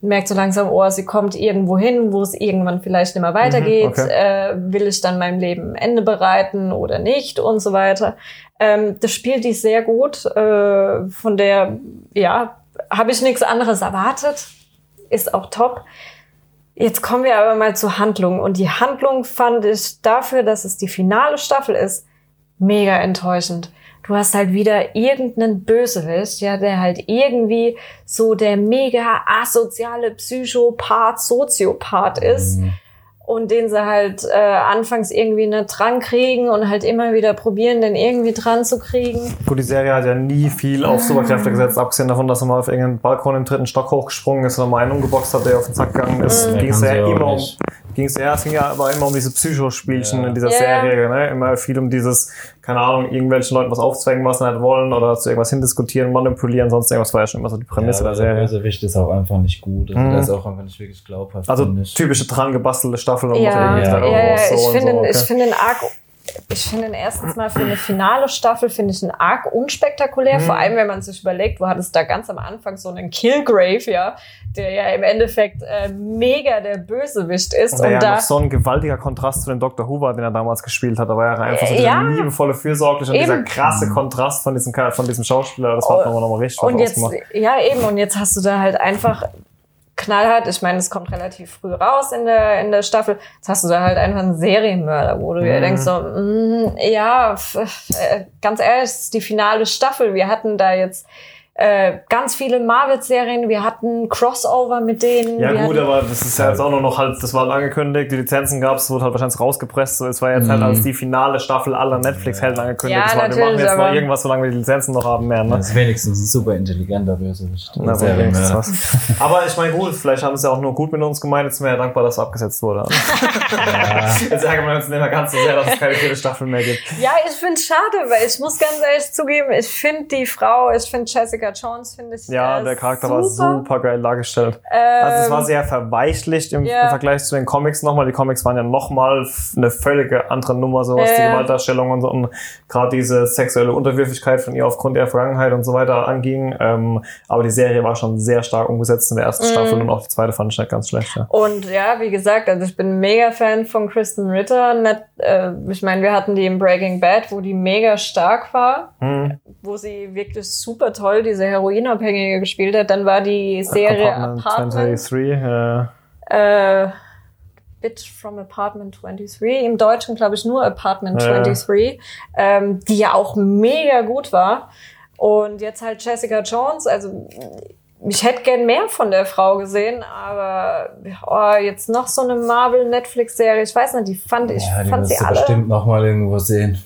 merkt so langsam, oh, sie kommt irgendwo hin, wo es irgendwann vielleicht nicht mehr weitergeht. okay. äh, will ich dann meinem Leben ein Ende bereiten oder nicht und so weiter. Ähm, das spielt die sehr gut. Äh, von der, ja, habe ich nichts anderes erwartet. Ist auch top. Jetzt kommen wir aber mal zur Handlung. Und die Handlung fand ich dafür, dass es die finale Staffel ist, mega enttäuschend. Du hast halt wieder irgendeinen Bösewicht, ja, der halt irgendwie so der mega asoziale Psychopath, Soziopath ist. Mhm. Und den sie halt äh, anfangs irgendwie nicht dran kriegen und halt immer wieder probieren, den irgendwie dran zu kriegen. Gut, die Serie hat ja nie viel auf Superkräfte gesetzt, abgesehen davon, dass er mal auf irgendeinen Balkon im dritten Stock hochgesprungen ist und mal einen umgeboxt hat, der auf den Sack gegangen ist. Mhm. Ging es ja immer um, nicht. ging's, ja, es ging ja aber immer um diese Psychospielchen Ja. in dieser Ja, ja. Serie, ne? Immer viel um dieses, keine Ahnung, irgendwelchen Leuten was aufzwängen, was sie nicht wollen oder zu irgendwas hindiskutieren, manipulieren, sonst irgendwas war ja schon immer so die Prämisse ja, der aber der Serie. Bösewicht ist auch einfach nicht gut. Also Mhm. Der ist auch einfach nicht wirklich glaubhaft. Also typische dran gebastelte Staffel und Ja, irgendwie ja, da ja, raus, so ich und finde, so, okay. ich finde den arg, ich finde ihn erstens mal für eine finale Staffel finde ich ihn arg unspektakulär. Mhm. Vor allem, wenn man sich überlegt, du hattest da ganz am Anfang so einen Killgrave, ja, der ja im Endeffekt äh, mega der Bösewicht ist Und und, ja da noch so ein gewaltiger Kontrast zu dem Dr. War, den er damals gespielt hat. Da war er einfach so Äh, dieser ja. liebevolle, fürsorgliche und dieser Eben. krasse Kontrast von diesem, von diesem Schauspieler. Das hat Oh, nochmal noch mal richtig Und jetzt, ja eben, und jetzt hast du da halt einfach knallhart, ich meine, es kommt relativ früh raus in der, in der Staffel, jetzt hast du da halt einfach einen Serienmörder, wo du dir Mhm. denkst so, mm, ja, äh, ganz ehrlich, die finale Staffel, wir hatten da jetzt äh, ganz viele Marvel-Serien, wir hatten Crossover mit denen. Ja wir gut, aber das ist ja jetzt auch nur noch halt, das war angekündigt, die Lizenzen gab es, wurde halt wahrscheinlich rausgepresst. So, es war jetzt halt Mhm. als die finale Staffel aller Netflix-Helden angekündigt. Ja, das war, wir machen jetzt noch irgendwas, solange wir die Lizenzen noch haben mehr. Ne? Das ist wenigstens ein super intelligenter Bösewicht. Na, Sehr wenigstens mehr. was. Aber ich meine, gut, vielleicht haben sie auch nur gut mit uns gemeint. Jetzt sind wir ja dankbar, dass es abgesetzt wurde. Jetzt ärgern wir uns nicht mehr ganz so sehr, dass es keine vierte Staffel mehr gibt. ja, ich finde es schade, weil ich muss ganz ehrlich zugeben, ich finde die Frau, ich finde Jessica Jones, finde ich Ja, äh, der Charakter war super geil dargestellt. Ähm, Also es war sehr verweichlicht im, ja. im Vergleich zu den Comics nochmal. Die Comics waren ja nochmal eine völlige andere Nummer, so was die Ja. Gewaltdarstellung und so und gerade diese sexuelle Unterwürfigkeit von ihr aufgrund ihrer Vergangenheit und so weiter anging. Ähm, aber die Serie war schon sehr stark umgesetzt in der ersten Mhm. Staffel und auch die zweite fand ich nicht ganz schlecht. Ja. Und ja, wie gesagt, also ich bin mega Fan von Kristen Ritter. Nicht, äh, ich meine, wir hatten die in Breaking Bad, wo die mega stark war, Hm. wo sie wirklich super toll diese Heroinabhängige gespielt hat. Dann war die Serie Apartment Apartment, 23, äh, äh, Bitch from Apartment 23, im Deutschen glaube ich nur Apartment Ja. 23, ähm, die ja auch mega gut war. Und jetzt halt Jessica Jones, also ich hätte gern mehr von der Frau gesehen, aber oh, jetzt noch so eine Marvel-Netflix-Serie, ich weiß nicht, die fand ich, Ja, die fand sie alle. bestimmt noch mal irgendwo sehen.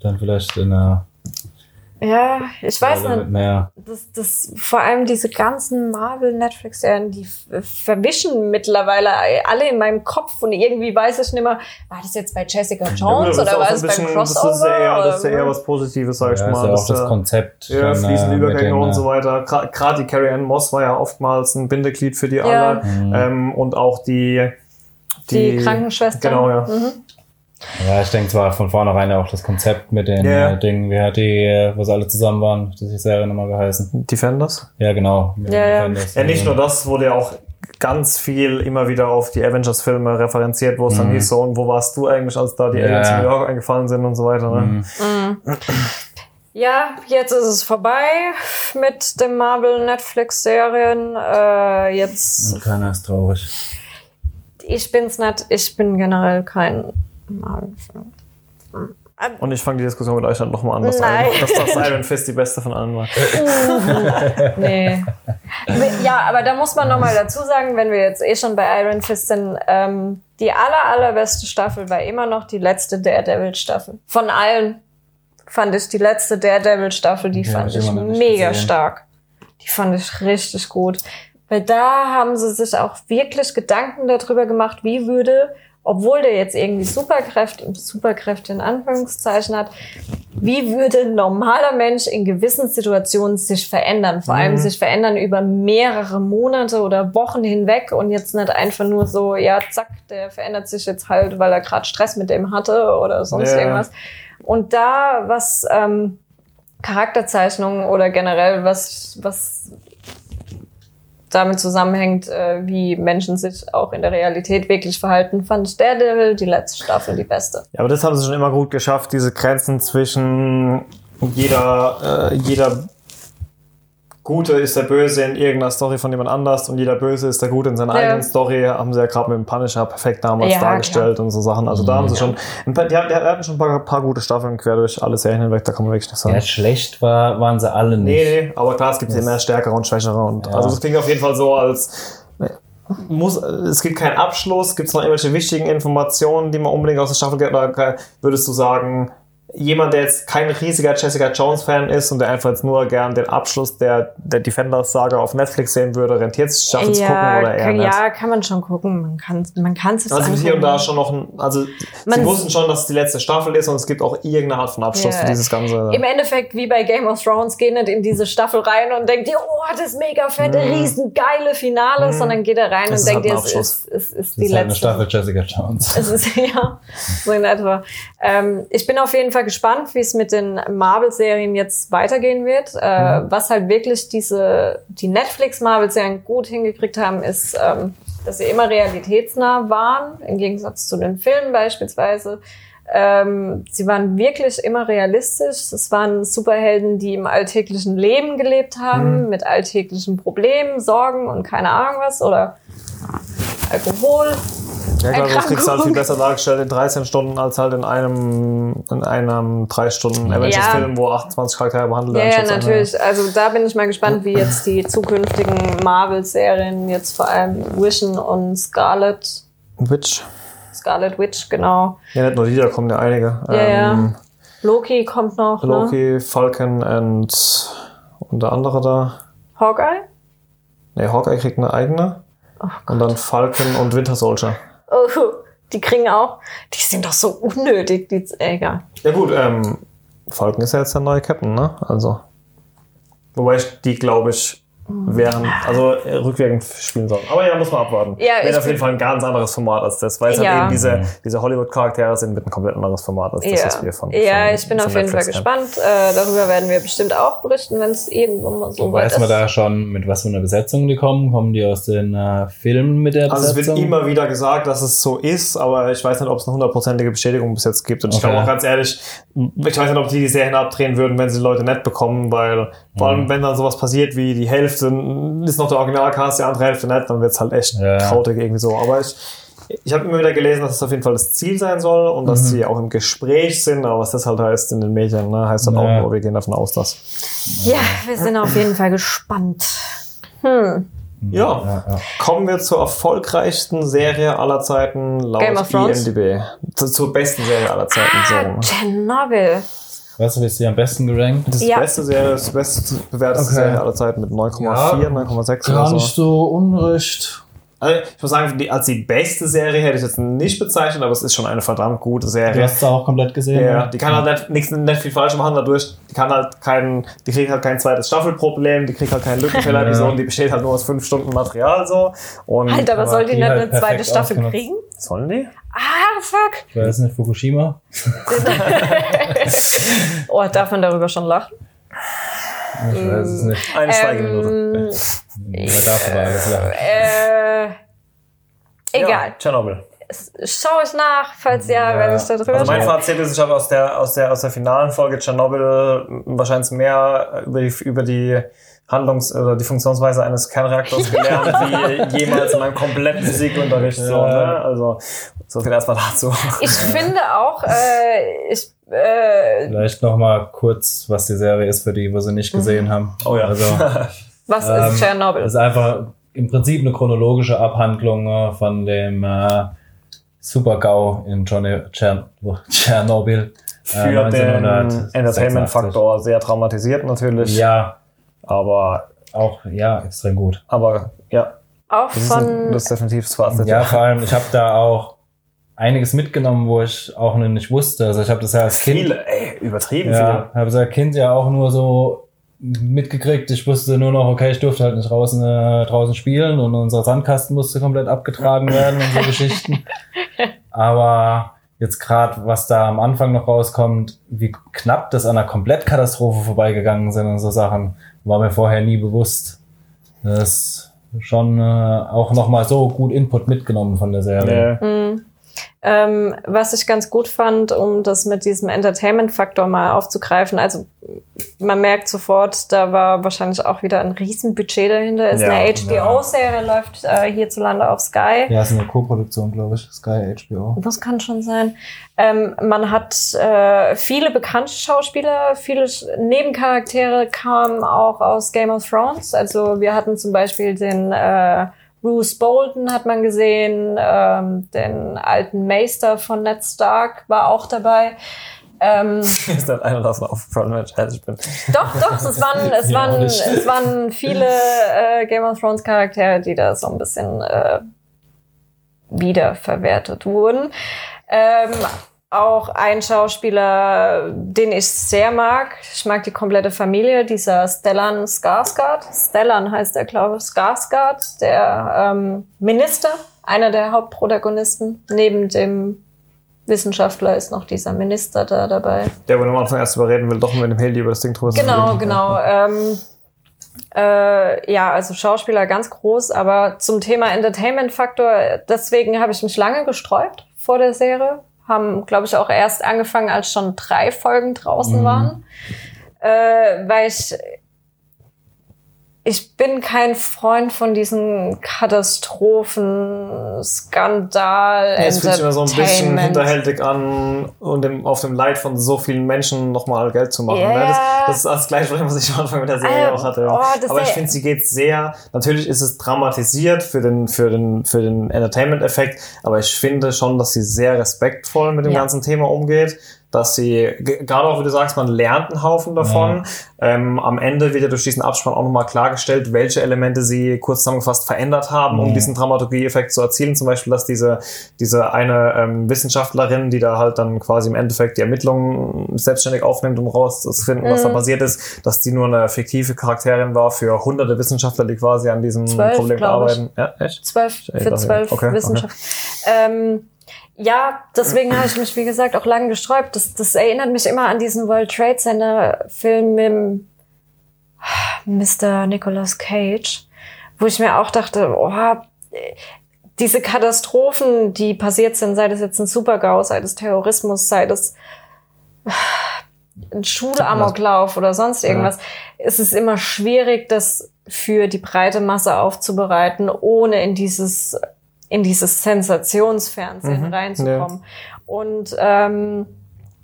Dann vielleicht in einer Ja, ich weiß nicht. mehr. Das, das, vor allem diese ganzen Marvel-Netflix-Serien, die verwischen mittlerweile alle in meinem Kopf und irgendwie weiß ich nicht mehr, war das jetzt bei Jessica Jones das ist oder war ein beim Crossover? Das ist ja eher, das ist ja eher was Positives, sag ich Ja, mal. ist ja auch dass das da- Konzept. Ja, fließende äh, Übergänge und äh, so weiter. Gerade die Carrie Ann Moss war ja oftmals ein Bindeglied für die Ja. alle. Mhm. Ähm, und auch die, die, Krankenschwester. Genau, ja. Mhm. Ja, ich denke zwar von vornherein auch das Konzept mit den Ja. äh, Dingen, wie hat die, äh, wo sie alle zusammen waren, das ist die Serie nochmal geheißen. Defenders. Ja, genau. Ja, ja. Defenders. Ja, nicht nur das, wurde ja auch ganz viel immer wieder auf die Avengers-Filme referenziert, wo es dann Mhm. hieß so, und wo warst du eigentlich, als da die Ja, Aliens in. New York eingefallen sind und so weiter. Ne? Mhm. Mhm. Ja, jetzt ist es vorbei mit den Marvel-Netflix-Serien. Äh, jetzt, Und keiner ist traurig. ich bin's nicht, ich bin generell kein. Und ich fange die Diskussion mit euch dann nochmal an, dass, Nein. Iron, dass das Iron Fist die beste von allen war. Nee. Ja, aber da muss man nochmal dazu sagen, wenn wir jetzt eh schon bei Iron Fist sind, ähm, die aller, allerbeste Staffel war immer noch die letzte Daredevil-Staffel. Von allen fand ich die letzte Daredevil-Staffel, die Die hab fand ich mega gesehen. stark. Die fand ich richtig gut. Weil da haben sie sich auch wirklich Gedanken darüber gemacht, wie würde, obwohl der jetzt irgendwie Superkräfte, Superkräfte in Anführungszeichen hat, wie würde ein normaler Mensch in gewissen Situationen sich verändern? Vor allem Mhm. sich verändern über mehrere Monate oder Wochen hinweg und jetzt nicht einfach nur so, ja, zack, der verändert sich jetzt halt, weil er gerade Stress mit dem hatte oder sonst Ja. irgendwas. Und da, was ähm, Charakterzeichnungen oder generell was, was damit zusammenhängt, äh, wie Menschen sich auch in der Realität wirklich verhalten, fand Daredevil die letzte Staffel die beste. Ja, aber das haben sie schon immer gut geschafft, diese Grenzen zwischen jeder, äh, jeder Gute ist der Böse in irgendeiner Story von jemand anders und jeder Böse ist der Gute in seiner Ja. eigenen Story. Haben sie ja gerade mit dem Punisher perfekt damals Ja, dargestellt und so Sachen. Also da haben sie schon, ein paar, die, hat- die hatten schon ein paar, paar gute Staffeln quer durch alle Serien hinweg, da kann man wirklich nicht sagen. Ja, schlecht war, waren sie alle nicht. Nee, nee, aber klar, es gibt immer stärkere und schwächere. Und Ja. Also es klingt auf jeden Fall so, als muss, es gibt keinen Abschluss. Gibt es noch irgendwelche wichtigen Informationen, die man unbedingt aus der Staffel? Oder würdest du sagen, jemand, der jetzt kein riesiger Jessica Jones-Fan ist und der einfach jetzt nur gern den Abschluss der, der Defenders-Saga auf Netflix sehen würde, rentiert sich die Staffel zu gucken ja, oder eher kann, nicht? ja, kann man schon gucken. Man kann man kann es Also hier und da schon noch ein, also Man- sie wussten schon, dass es die letzte Staffel ist und es gibt auch irgendeine Art von Abschluss Ja. für dieses ganze. Im Endeffekt, wie bei Game of Thrones, geht nicht in diese Staffel rein und denkt, ihr, oh, das mega fette, riesen geile Finale, sondern geht er rein Es und halt denkt, ein ihr, es ist, es ist Das die ist halt eine letzte. Staffel Jessica Jones. Es ist, ja, so in etwa. Ähm, ich bin auf jeden Fall gespannt, wie es mit den Marvel-Serien jetzt weitergehen wird. Äh, Mhm. Was halt wirklich diese, die Netflix-Marvel-Serien gut hingekriegt haben, ist, ähm, dass sie immer realitätsnah waren, im Gegensatz zu den Filmen beispielsweise. Ähm, sie waren wirklich immer realistisch. Es waren Superhelden, die im alltäglichen Leben gelebt haben, mit alltäglichen Problemen, Sorgen und keine Ahnung was oder Alkohol. Ja, klar, das kriegst du halt viel besser dargestellt in 13 Stunden als halt in einem, in einem 3 Stunden Avengers-Film, wo 28 Charaktere behandelt Ja, werden. ja, einer- natürlich. Also da bin ich mal gespannt, wie jetzt die zukünftigen Marvel-Serien, jetzt vor allem Vision und Scarlet, Witch. Scarlet Witch, genau. Ja, nicht nur die, da kommen ja einige. Ja, ja. Ähm, Loki kommt noch, ne? Loki, Falcon und, und der andere da. Hawkeye? Ne, Hawkeye kriegt eine eigene. Oh und dann Falcon und Winter Soldier. Oh, die kriegen auch, die sind doch so unnötig, die, egal. Ja gut, ähm, Falcon ist ja jetzt der neue Captain, ne? Also. Wobei ich die, glaube ich, während, also äh, rückwirkend spielen soll. Aber ja, muss man abwarten. Ja, Wird ich auf jeden Fall ein ganz anderes Format als das, weil es halt Ja. eben diese, diese Hollywood-Charaktere sind mit ein komplett anderes Format als das, Ja, was wir von ja von, ich bin auf jeden Fall Netflix gespannt. Äh, darüber werden wir bestimmt auch berichten, wenn es irgendwann mal so weit Weiß man ist. da schon, mit was für einer Besetzung die kommen? Kommen die aus den äh, Filmen mit der Also es Besetzung? wird immer wieder gesagt, dass es so ist, aber ich weiß nicht, ob es eine hundertprozentige Bestätigung bis jetzt gibt. Und ich Okay. glaube auch ganz ehrlich, ich weiß nicht, ob die die Serien abdrehen würden, wenn sie die Leute nicht bekommen, weil vor Mhm. allem, wenn dann sowas passiert wie die Hälfte ist noch der Originalcast, die andere Hälfte nicht, dann wird's halt echt Ja. krautig irgendwie so. Aber ich, ich habe immer wieder gelesen, dass es auf jeden Fall das Ziel sein soll und Mhm. dass sie auch im Gespräch sind, aber was das halt heißt in den Medien, ne, heißt dann Ja. auch nur, wir gehen davon aus, dass. Ja, wir sind auf jeden Fall gespannt. Hm. Ja. Ja, ja. Kommen wir zur erfolgreichsten Serie aller Zeiten laut Game of? IMDb. Zu, zur besten Serie aller Zeiten. so Ah, rum. Tschernobyl. Was ist die am besten gerankt? Das ist Ja. beste Serie, das beste bewerteste Okay. Serie aller Zeiten mit 9,4, 9,6 oder Gar so. nicht so unrecht. Also ich muss sagen, die, als die beste Serie hätte ich jetzt nicht bezeichnet, aber es ist schon eine verdammt gute Du Serie. hast es auch komplett gesehen. Ja, ne? die kann halt nicht, nichts, nicht viel falsch machen dadurch. Die kann halt kein, die kriegt halt kein zweites Staffelproblem, die kriegt halt keine Lückenfäller-Episoden, die besteht halt nur aus fünf Stunden Material so. Und Alter, aber aber soll die die nicht halt eine zweite Staffel ausgenutzt. kriegen? sollen die? Ah, fuck. Ich weiß nicht, Fukushima? oh, darf man darüber schon lachen? Ich weiß es nicht. Eine Schweigeminute. Ähm, Man darf aber alles lachen. äh, egal. Ja, Tschernobyl. Schau ich nach, falls ja, Ja. wenn ich da drüber Also mein. Fazit ist, ich habe aus der, aus der, aus der finalen Folge Tschernobyl wahrscheinlich mehr über die, über die Handlungs- oder die Funktionsweise eines Kernreaktors gelernt, wie jemals in meinem kompletten Physikunterricht. So, ne? Also, so viel erstmal dazu. Ich finde auch, äh, ich, äh, Vielleicht noch mal kurz, was die Serie ist für die, wo sie nicht gesehen haben. Oh ja. Also, was Ähm, ist Tschernobyl? das ist einfach im Prinzip eine chronologische Abhandlung äh, von dem äh, Super-GAU in Johnny Tschern Tschernobyl. Für äh, den 1986. Entertainment-Faktor sehr traumatisiert natürlich. Ja, Aber, auch, ja, extrem gut. aber, ja. Auch Das ist, von, ein, das ist definitiv das Fazit. Ja, vor allem, ich habe da auch einiges mitgenommen, wo ich auch noch nicht wusste. Also ich habe das ja als Kind Viele, ey, übertrieben Ja, habe als Kind ja auch nur so mitgekriegt. Ich wusste nur noch, okay, ich durfte halt nicht draußen, äh, draußen spielen und unser Sandkasten musste komplett abgetragen werden und so Geschichten. Aber jetzt gerade, was da am Anfang noch rauskommt, wie knapp das an einer Komplettkatastrophe vorbeigegangen sind und so Sachen, war mir vorher nie bewusst. Das ist schon äh, auch nochmal so gut Input mitgenommen von der Serie. viele. Hm. Ähm, was ich ganz gut fand, um das mit diesem Entertainment-Faktor mal aufzugreifen, also man merkt sofort, da war wahrscheinlich auch wieder ein Riesenbudget dahinter. Ist Ja, eine HBO-Serie, läuft äh, hierzulande auf Sky. Ja, ist eine Co-Produktion, glaube ich. Sky HBO. Das kann schon sein. Ähm, man hat äh, viele bekannte Schauspieler, viele Sch- Nebencharaktere kamen auch aus Game of Thrones. Also wir hatten zum Beispiel den äh, Bruce Bolton hat man gesehen, ähm, den alten Meister von Ned Stark war auch dabei. Ähm, ist dann einer davon aufgefallen, wenn ich bin. doch, doch, es waren, es Ja, waren, es waren viele äh, Game of Thrones Charaktere, die da so ein bisschen äh, wiederverwertet wurden. Ähm, auch ein Schauspieler, den ich sehr mag. Ich mag die komplette Familie, dieser Stellan Skarsgård. Stellan heißt er, glaube ich, Skarsgård, der ähm, Minister, einer der Hauptprotagonisten. Neben dem Wissenschaftler ist noch dieser Minister da dabei. Der, wo am Anfang erst überreden will, doch mit dem Handy über das Ding drüber Genau, reden. genau. Ähm, äh, ja, also Schauspieler ganz groß, aber zum Thema Entertainment-Faktor, deswegen habe ich mich lange gesträubt vor der Serie. Haben, glaube ich, auch erst angefangen, als schon drei Folgen draußen Mhm. waren. Äh, weil ich ich bin kein Freund von diesen Katastrophen, Skandal, Ja, es fühlt sich immer so ein bisschen hinterhältig an und dem, auf dem Leid von so vielen Menschen nochmal Geld zu machen. Ja. Ne? Das, das ist das gleiche Problem, was ich am Anfang mit der Serie Ah, auch hatte. oh, Aber ich finde, sie geht sehr, natürlich ist es dramatisiert für den, für den, für den Entertainment-Effekt, aber ich finde schon, dass sie sehr respektvoll mit dem Ja. ganzen Thema umgeht. Dass sie, ge- gerade auch wie du sagst, man lernt einen Haufen davon. Ähm, am Ende wird ja durch diesen Abspann auch nochmal klargestellt, welche Elemente sie kurz zusammengefasst verändert haben, um Mhm. diesen Dramaturgie-Effekt zu erzielen. Zum Beispiel, dass diese, diese eine ähm, Wissenschaftlerin, die da halt dann quasi im Endeffekt die Ermittlungen selbstständig aufnimmt, um rauszufinden, was da Mhm. passiert ist, dass die nur eine fiktive Charakterin war für hunderte Wissenschaftler, die quasi an diesem Zwölf, Problem arbeiten. Ja, echt? zwölf, Ich für zwölf okay, okay. Wissenschaft. Ähm, ja, deswegen habe ich mich, wie gesagt, auch lange gesträubt. Das, das erinnert mich immer an diesen World Trade Center Film mit Mr. Nicolas Cage, wo ich mir auch dachte, oh, diese Katastrophen, die passiert sind, sei das jetzt ein Supergau, sei das Terrorismus, sei das ein Schulamoklauf oder sonst irgendwas, es ist immer schwierig, das für die breite Masse aufzubereiten, ohne in dieses in dieses Sensationsfernsehen Mhm, reinzukommen. Und ähm,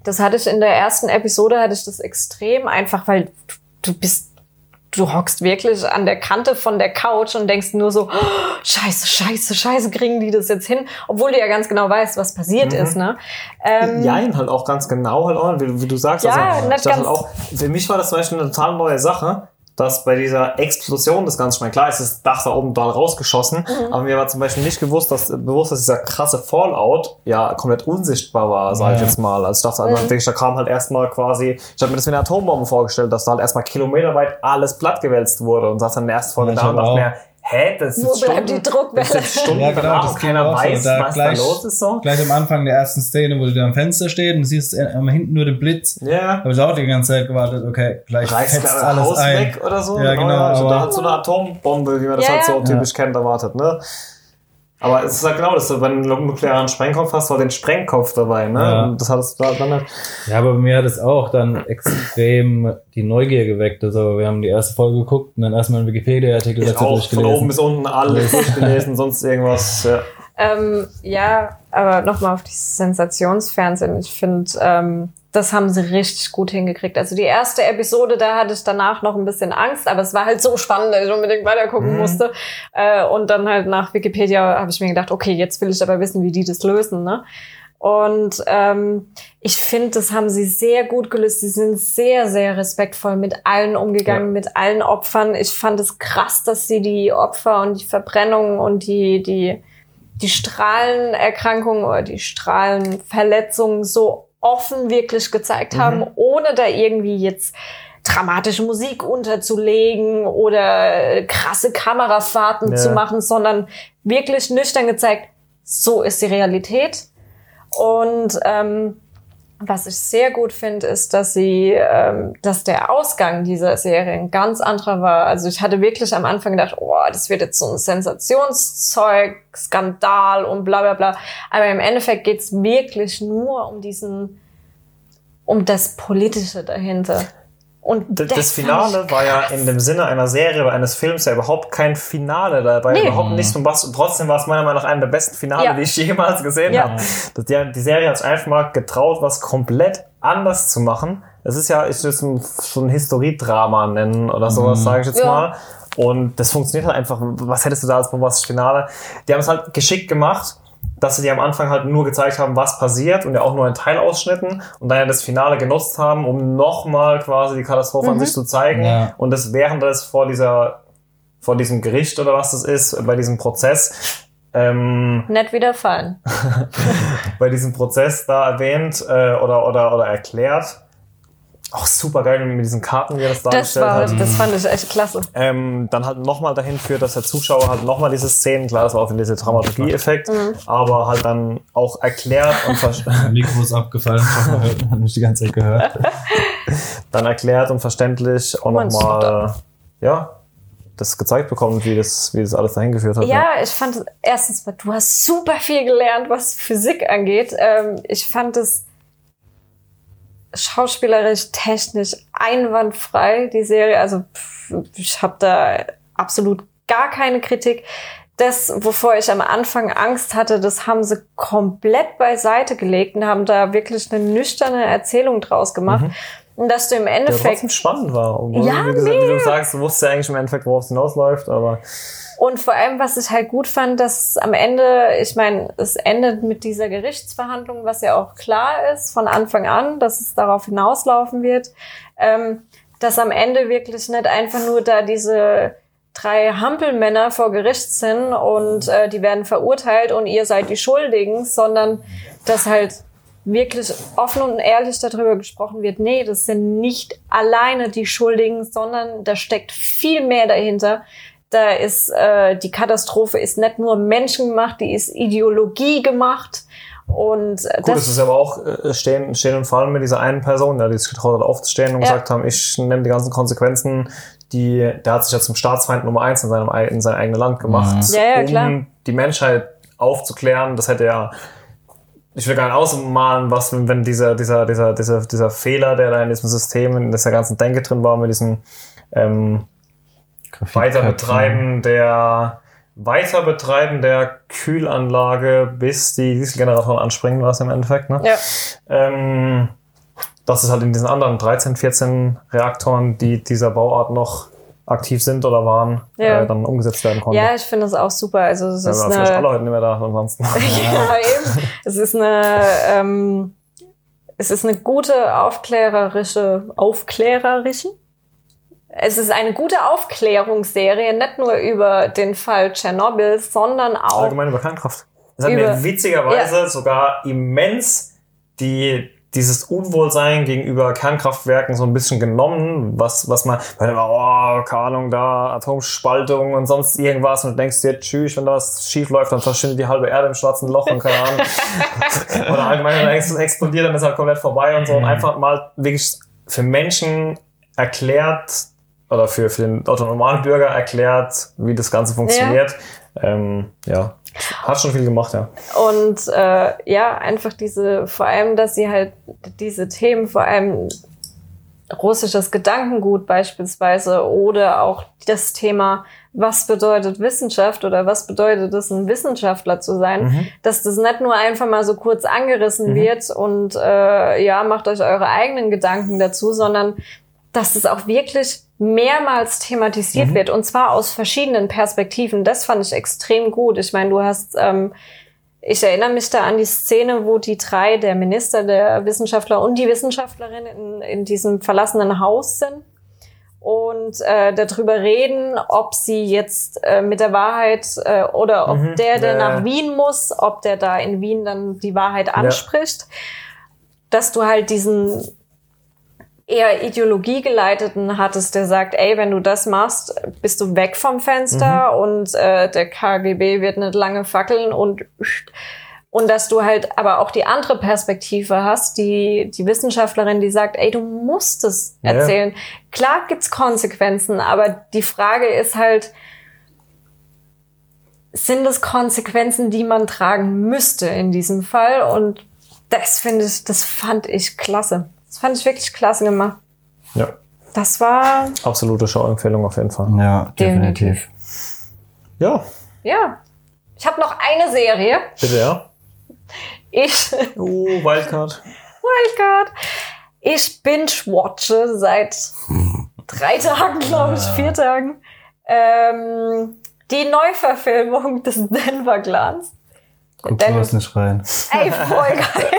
das hatte ich in der ersten Episode hatte ich das extrem einfach, weil du bist du hockst wirklich an der Kante von der Couch und denkst nur so, oh, scheiße, scheiße, scheiße, kriegen die das jetzt hin? Obwohl du ja ganz genau weißt, was passiert Mhm. ist, ne? Ähm, Jein, halt auch ganz genau, halt auch, wie, wie du sagst. Ja, also, nicht ich dachte ganz- halt auch, für mich war das zum Beispiel eine total neue Sache, dass bei dieser Explosion des Ganzen, ich meine, klar ist das Dach da oben da rausgeschossen, Mhm. aber mir war zum Beispiel nicht gewusst, dass, bewusst, dass dieser krasse Fallout ja komplett unsichtbar war, sage ich jetzt mal. Also ich dachte, Mhm. mhm. da kam halt erstmal quasi, ich habe mir das wie eine Atombombe vorgestellt, dass da halt erstmal kilometerweit alles plattgewälzt wurde und saß dann in der ersten Folge Ja, ich da und dachte mir, hä, das ist Wo jetzt bleibt die Stunden, Druckwelle? das ist jetzt Stunden Ja, genau, das keiner weiß, Da was gleich- da los ist so. Gleich am Anfang der ersten Szene, wo du da am Fenster steht und siehst äh, am hinten nur den Blitz. Ja. Habe ich auch die ganze Zeit gewartet, okay, gleich reißt alles Haus ein. weg oder so. Ja, genau, Also aber- da hat so eine Atombombe, wie man das Ja, halt so ja. typisch kennt, erwartet, ne? Aber es ist ja genau, dass du bei einem nuklearen Sprengkopf hast, du halt den Sprengkopf dabei, ne? Ja. Das hat es da dann Ja, aber bei mir hat es auch dann extrem die Neugier geweckt. Also wir haben die erste Folge geguckt und dann erstmal einen Wikipedia-Artikel dazu auch von oben durchgelesen. bis unten alles durchgelesen, sonst irgendwas. Ja. Ähm, ja, aber nochmal auf dieses Sensationsfernsehen. Ich finde, ähm, das haben sie richtig gut hingekriegt. Also die erste Episode, da hatte ich danach noch ein bisschen Angst, aber es war halt so spannend, dass ich unbedingt weitergucken Mhm. musste. Äh, und dann halt nach Wikipedia habe ich mir gedacht, okay, jetzt will ich aber wissen, wie die das lösen. Ne? Und ähm, ich finde, das haben sie sehr gut gelöst. Sie sind sehr, sehr respektvoll mit allen umgegangen, mit allen Opfern. Ich fand es krass, dass sie die Opfer und die Verbrennungen und die, die, die Strahlenerkrankungen oder die Strahlenverletzungen so offen wirklich gezeigt haben, Mhm. ohne da irgendwie jetzt dramatische Musik unterzulegen oder krasse Kamerafahrten Ja. zu machen, sondern wirklich nüchtern gezeigt, so ist die Realität. Und ähm, was ich sehr gut finde, ist, dass sie, ähm, dass der Ausgang dieser Serie ein ganz anderer war. Also ich hatte wirklich am Anfang gedacht, oh, das wird jetzt so ein Sensationszeug, Skandal und bla bla bla. Aber im Endeffekt geht's wirklich nur um diesen, um das Politische dahinter. Und das, Das Finale war ja in dem Sinne einer Serie oder eines Films ja überhaupt kein Finale. Da war Nee. überhaupt nichts von was. Und trotzdem war es meiner Meinung nach einer der besten Finale, Ja. die ich jemals gesehen Ja. habe. Die, die Serie hat sich einfach mal getraut, was komplett anders zu machen. Es ist ja, ich würde es ein, so ein Historiedrama nennen oder sowas, sage ich jetzt Ja. mal. Und das funktioniert halt einfach. Was hättest du da als bombastisches Finale? Die haben es halt geschickt gemacht, dass sie dir am Anfang halt nur gezeigt haben, was passiert und ja auch nur in Teilausschnitten und dann ja das Finale genutzt haben, um nochmal quasi die Katastrophe an sich zu zeigen. Ja. Und das während das vor dieser, vor diesem Gericht oder was das ist, bei diesem Prozess, ähm, Nett widerfallen. bei diesem Prozess da erwähnt äh, oder, oder, oder erklärt. Auch super geil mit diesen Karten, wie er das Das dargestellt war, hat. das fand ich echt klasse. Ähm, dann halt nochmal dahin führt, dass der Zuschauer halt nochmal diese Szenen, klar, das war auch dieser Dramaturgie-Effekt, Mhm. aber halt dann auch erklärt und ver- Mein Mikro ist abgefallen. Ich hab gehört, hat mich die ganze Zeit gehört. dann erklärt und verständlich auch nochmal, ja, das gezeigt bekommt, wie das, wie das alles dahin geführt hat. Ja, ich fand es- erstens, mal, du hast super viel gelernt, was Physik angeht. Ähm, ich fand es schauspielerisch, technisch einwandfrei, die Serie. Also pff, ich habe da absolut gar keine Kritik. Das, wovor ich am Anfang Angst hatte, das haben sie komplett beiseite gelegt und haben da wirklich eine nüchterne Erzählung draus gemacht. Und dass du im Endeffekt trotzdem spannend war. Obwohl, Ja, wie, gesagt, wie du sagst, du wusstest ja eigentlich im Endeffekt, worauf es hinausläuft, aber Und vor allem, was ich halt gut fand, dass am Ende, ich meine, es endet mit dieser Gerichtsverhandlung, was ja auch klar ist von Anfang an, dass es darauf hinauslaufen wird, ähm, dass am Ende wirklich nicht einfach nur da diese drei Hampelmänner vor Gericht sind und äh, die werden verurteilt und ihr seid die Schuldigen, sondern dass halt wirklich offen und ehrlich darüber gesprochen wird, nee, das sind nicht alleine die Schuldigen, sondern da steckt viel mehr dahinter. Da ist äh, die Katastrophe ist nicht nur menschengemacht, die ist Ideologie gemacht. Und äh, Gut, es ist aber auch äh, stehen, stehen und fallen mit dieser einen Person, ja, die sich getraut hat aufzustehen und Ja. gesagt haben, ich nehme die ganzen Konsequenzen, die, der hat sich ja zum Staatsfeind Nummer eins in seinem, ei- in seinem eigenen Land gemacht, Mhm. Ja, ja, um klar. die Menschheit aufzuklären. Das hätte ja, ich will gar nicht ausmalen, was, wenn, wenn dieser, dieser, dieser, dieser, dieser Fehler, der da in diesem System, in dieser ganzen Denke drin war, mit diesem, ähm, Weiterbetreiben der Weiterbetreiben der Kühlanlage, bis die Dieselgeneratoren anspringen, war es im Endeffekt. Ne? ja, Ähm, dass es halt in diesen anderen 13, 14 Reaktoren, die dieser Bauart noch aktiv sind oder waren, Ja. äh, dann umgesetzt werden konnte. ja, ich finde das auch super. Also es Ja, ist vielleicht alle eine, heute nicht mehr da, ansonsten. ja, eben. Es ist eine, ähm, es ist eine gute aufklärerische, aufklärerische. Es ist eine gute Aufklärungsserie, nicht nur über den Fall Tschernobyl, sondern auch Allgemein über Kernkraft. Es hat Über- mir witzigerweise sogar immens die, dieses Unwohlsein gegenüber Kernkraftwerken so ein bisschen genommen, was, was man, weil oh, keine Ahnung, da Atomspaltung und sonst irgendwas und du denkst dir, tschüss, wenn da was schief läuft, dann verschwindet die halbe Erde im schwarzen Loch und keine Ahnung. Oder allgemein, wenn ex- explodiert, dann ist halt komplett vorbei und so und einfach mal wirklich für Menschen erklärt, oder für, für den Otto Normalbürger erklärt, wie das Ganze funktioniert. Ähm, ja, hat schon viel gemacht, ja. Und äh, ja, einfach diese, vor allem, dass sie halt diese Themen, vor allem russisches Gedankengut beispielsweise oder auch das Thema, was bedeutet Wissenschaft oder was bedeutet es, ein Wissenschaftler zu sein, Mhm. dass das nicht nur einfach mal so kurz angerissen wird und äh, ja, macht euch eure eigenen Gedanken dazu, sondern dass es auch wirklich mehrmals thematisiert Mhm. wird und zwar aus verschiedenen Perspektiven. Das fand ich extrem gut. Ich meine, du hast, ähm, ich erinnere mich da an die Szene, wo die drei, der Minister, der Wissenschaftler und die Wissenschaftlerin in, in diesem verlassenen Haus sind und äh, darüber reden, ob sie jetzt äh, mit der Wahrheit äh, oder ob Mhm, der, der ja, ja. nach Wien muss, ob der da in Wien dann die Wahrheit anspricht, dass du halt diesen eher ideologiegeleiteten hattest, der sagt, ey, wenn du das machst, bist du weg vom Fenster und äh, der KGB wird nicht lange fackeln und Und dass du halt aber auch die andere Perspektive hast, die, die Wissenschaftlerin, die sagt, ey, du musst es Ja. erzählen. Klar gibt's Konsequenzen, aber die Frage ist halt, sind es Konsequenzen, die man tragen müsste in diesem Fall? Und das finde ich, das fand ich klasse. Das fand ich wirklich klasse gemacht. Ja, Das war, absolute Showempfehlung auf jeden Fall. Ja, definitiv. Ja, ja. Ich habe noch eine Serie. bitte, ja. Ich, Uh, Wildcard. Wildcard. Ich binge-watche seit drei Tagen, glaube ich, vier Tagen. Ähm, die Neuverfilmung des Denver Clans. Guck Denver- bloß nicht rein. Ey, voll geil.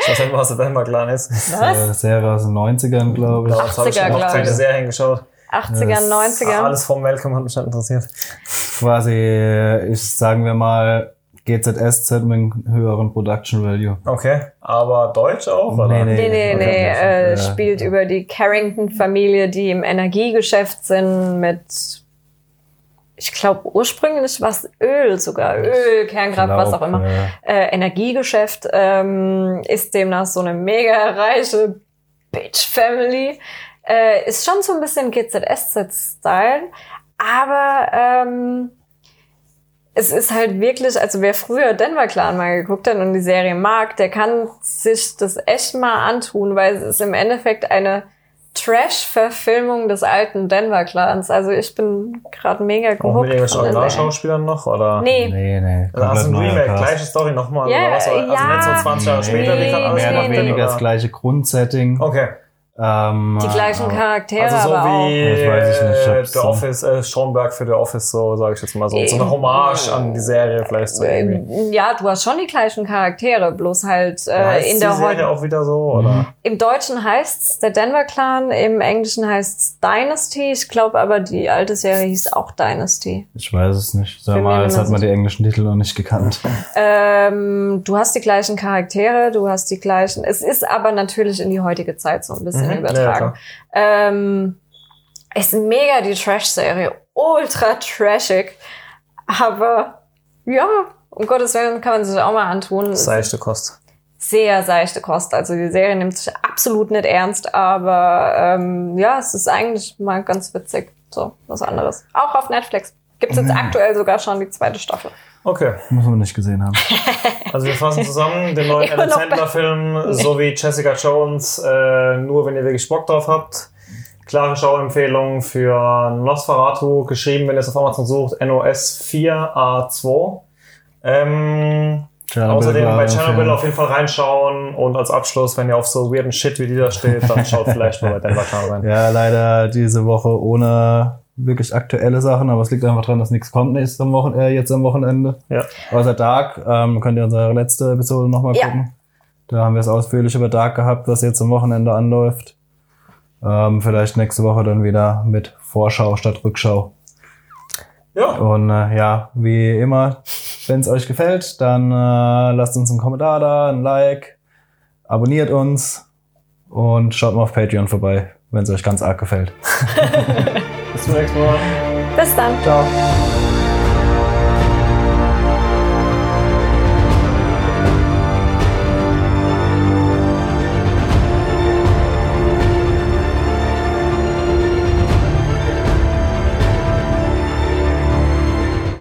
Ich weiß nicht, was der Denver Clan ist. Äh, Serie aus den 90ern, glaube ich. Ja, das habe ich 80er, schon noch glaub keine ich. Serien geschaut. 80er, Das- 90er. Alles vom Malcolm hat mich nicht interessiert. Quasi, äh, ich sagen wir mal, GZSZ mit einem höheren Production Value. Okay, aber Deutsch auch, oder? Nee, Nee, nee, Okay. nee. Äh, Ja. spielt über die Carrington-Familie, die im Energiegeschäft sind mit, ich glaube, ursprünglich was Öl sogar. Öl, Kernkraft, was auch immer. Glaub, Äh, Energiegeschäft ähm, ist demnach so eine mega reiche Bitch-Family. Äh, ist schon so ein bisschen GZSZ-Style, aber ähm, es ist halt wirklich, also wer früher Denver Clan mal geguckt hat und die Serie mag, der kann sich das echt mal antun, weil es ist im Endeffekt eine Trash-Verfilmung des alten Denver Clans. Also ich bin gerade mega Auch mit gehuckt. irgendwelchen. Originalschauspielern noch, oder? Nee, Nee, nee. Also hast du ein Remake, Cast. gleiche Story nochmal, Ja, oder was? Also ja. nicht so 20 Jahre später, wie Nee, alles Mehr oder nee, weniger das gleiche Grundsetting. Okay, Ähm, die gleichen aber- Charaktere, also so aber auch. wie weiß ich nicht, ich äh, The Office, äh, Stromberg für The Office, so sage ich jetzt mal so. So eine Hommage an die Serie vielleicht so irgendwie. Ähm, Ja, du hast schon die gleichen Charaktere, bloß halt äh, Heißt in die der Serie Heute. auch wieder so, oder? Im Deutschen heißt's der Denver Clan, im Englischen heißt's Dynasty. Ich glaube aber, die alte Serie hieß auch Dynasty. Ich weiß es nicht. Mir Damals nicht hat man die englischen Titel noch nicht gekannt. Ähm, du hast die gleichen Charaktere, du hast die gleichen. Es ist aber natürlich in die heutige Zeit so ein bisschen Mhm, ja, übertragen. klar. ähm, ist mega die Trash-Serie, ultra trashig, aber ja, um Gottes Willen kann man sich auch mal antun. Seichte Kost. sehr seichte Kost. Also die Serie nimmt sich absolut nicht ernst, aber ähm, ja, es ist eigentlich mal ganz witzig. So, was anderes. Auch auf Netflix. Gibt's jetzt aktuell sogar schon die zweite Staffel. Okay, Muss man nicht gesehen haben. also wir fassen zusammen den neuen Adam noch Sandler Film sowie Jessica Jones, äh, nur wenn ihr wirklich Bock drauf habt. Klare Schauempfehlung für Nosferatu, geschrieben, wenn ihr es auf Amazon sucht, NOS 4A2. Ähm, Außerdem bei Chernobyl auf jeden Fall reinschauen und als Abschluss, wenn ihr auf so weirden Shit wie dieser steht, dann schaut vielleicht mal bei Denver Clan rein. Ja, leider diese Woche ohne wirklich aktuelle Sachen, aber es liegt einfach daran, dass nichts kommt nächstes am Wochen äh, jetzt am Wochenende. Ja. Außer Dark, ähm, könnt ihr unsere letzte Episode nochmal Ja. gucken. Da haben wir es ausführlich über Dark gehabt, was jetzt am Wochenende anläuft. Ähm, vielleicht nächste Woche dann wieder mit Vorschau statt Rückschau. Ja, Und äh, ja, wie immer, wenn es euch gefällt, dann äh, lasst uns einen Kommentar da, ein Like, abonniert uns und schaut mal auf Patreon vorbei, wenn es euch ganz arg gefällt. bis zum nächsten Mal. Bis dann. Ciao.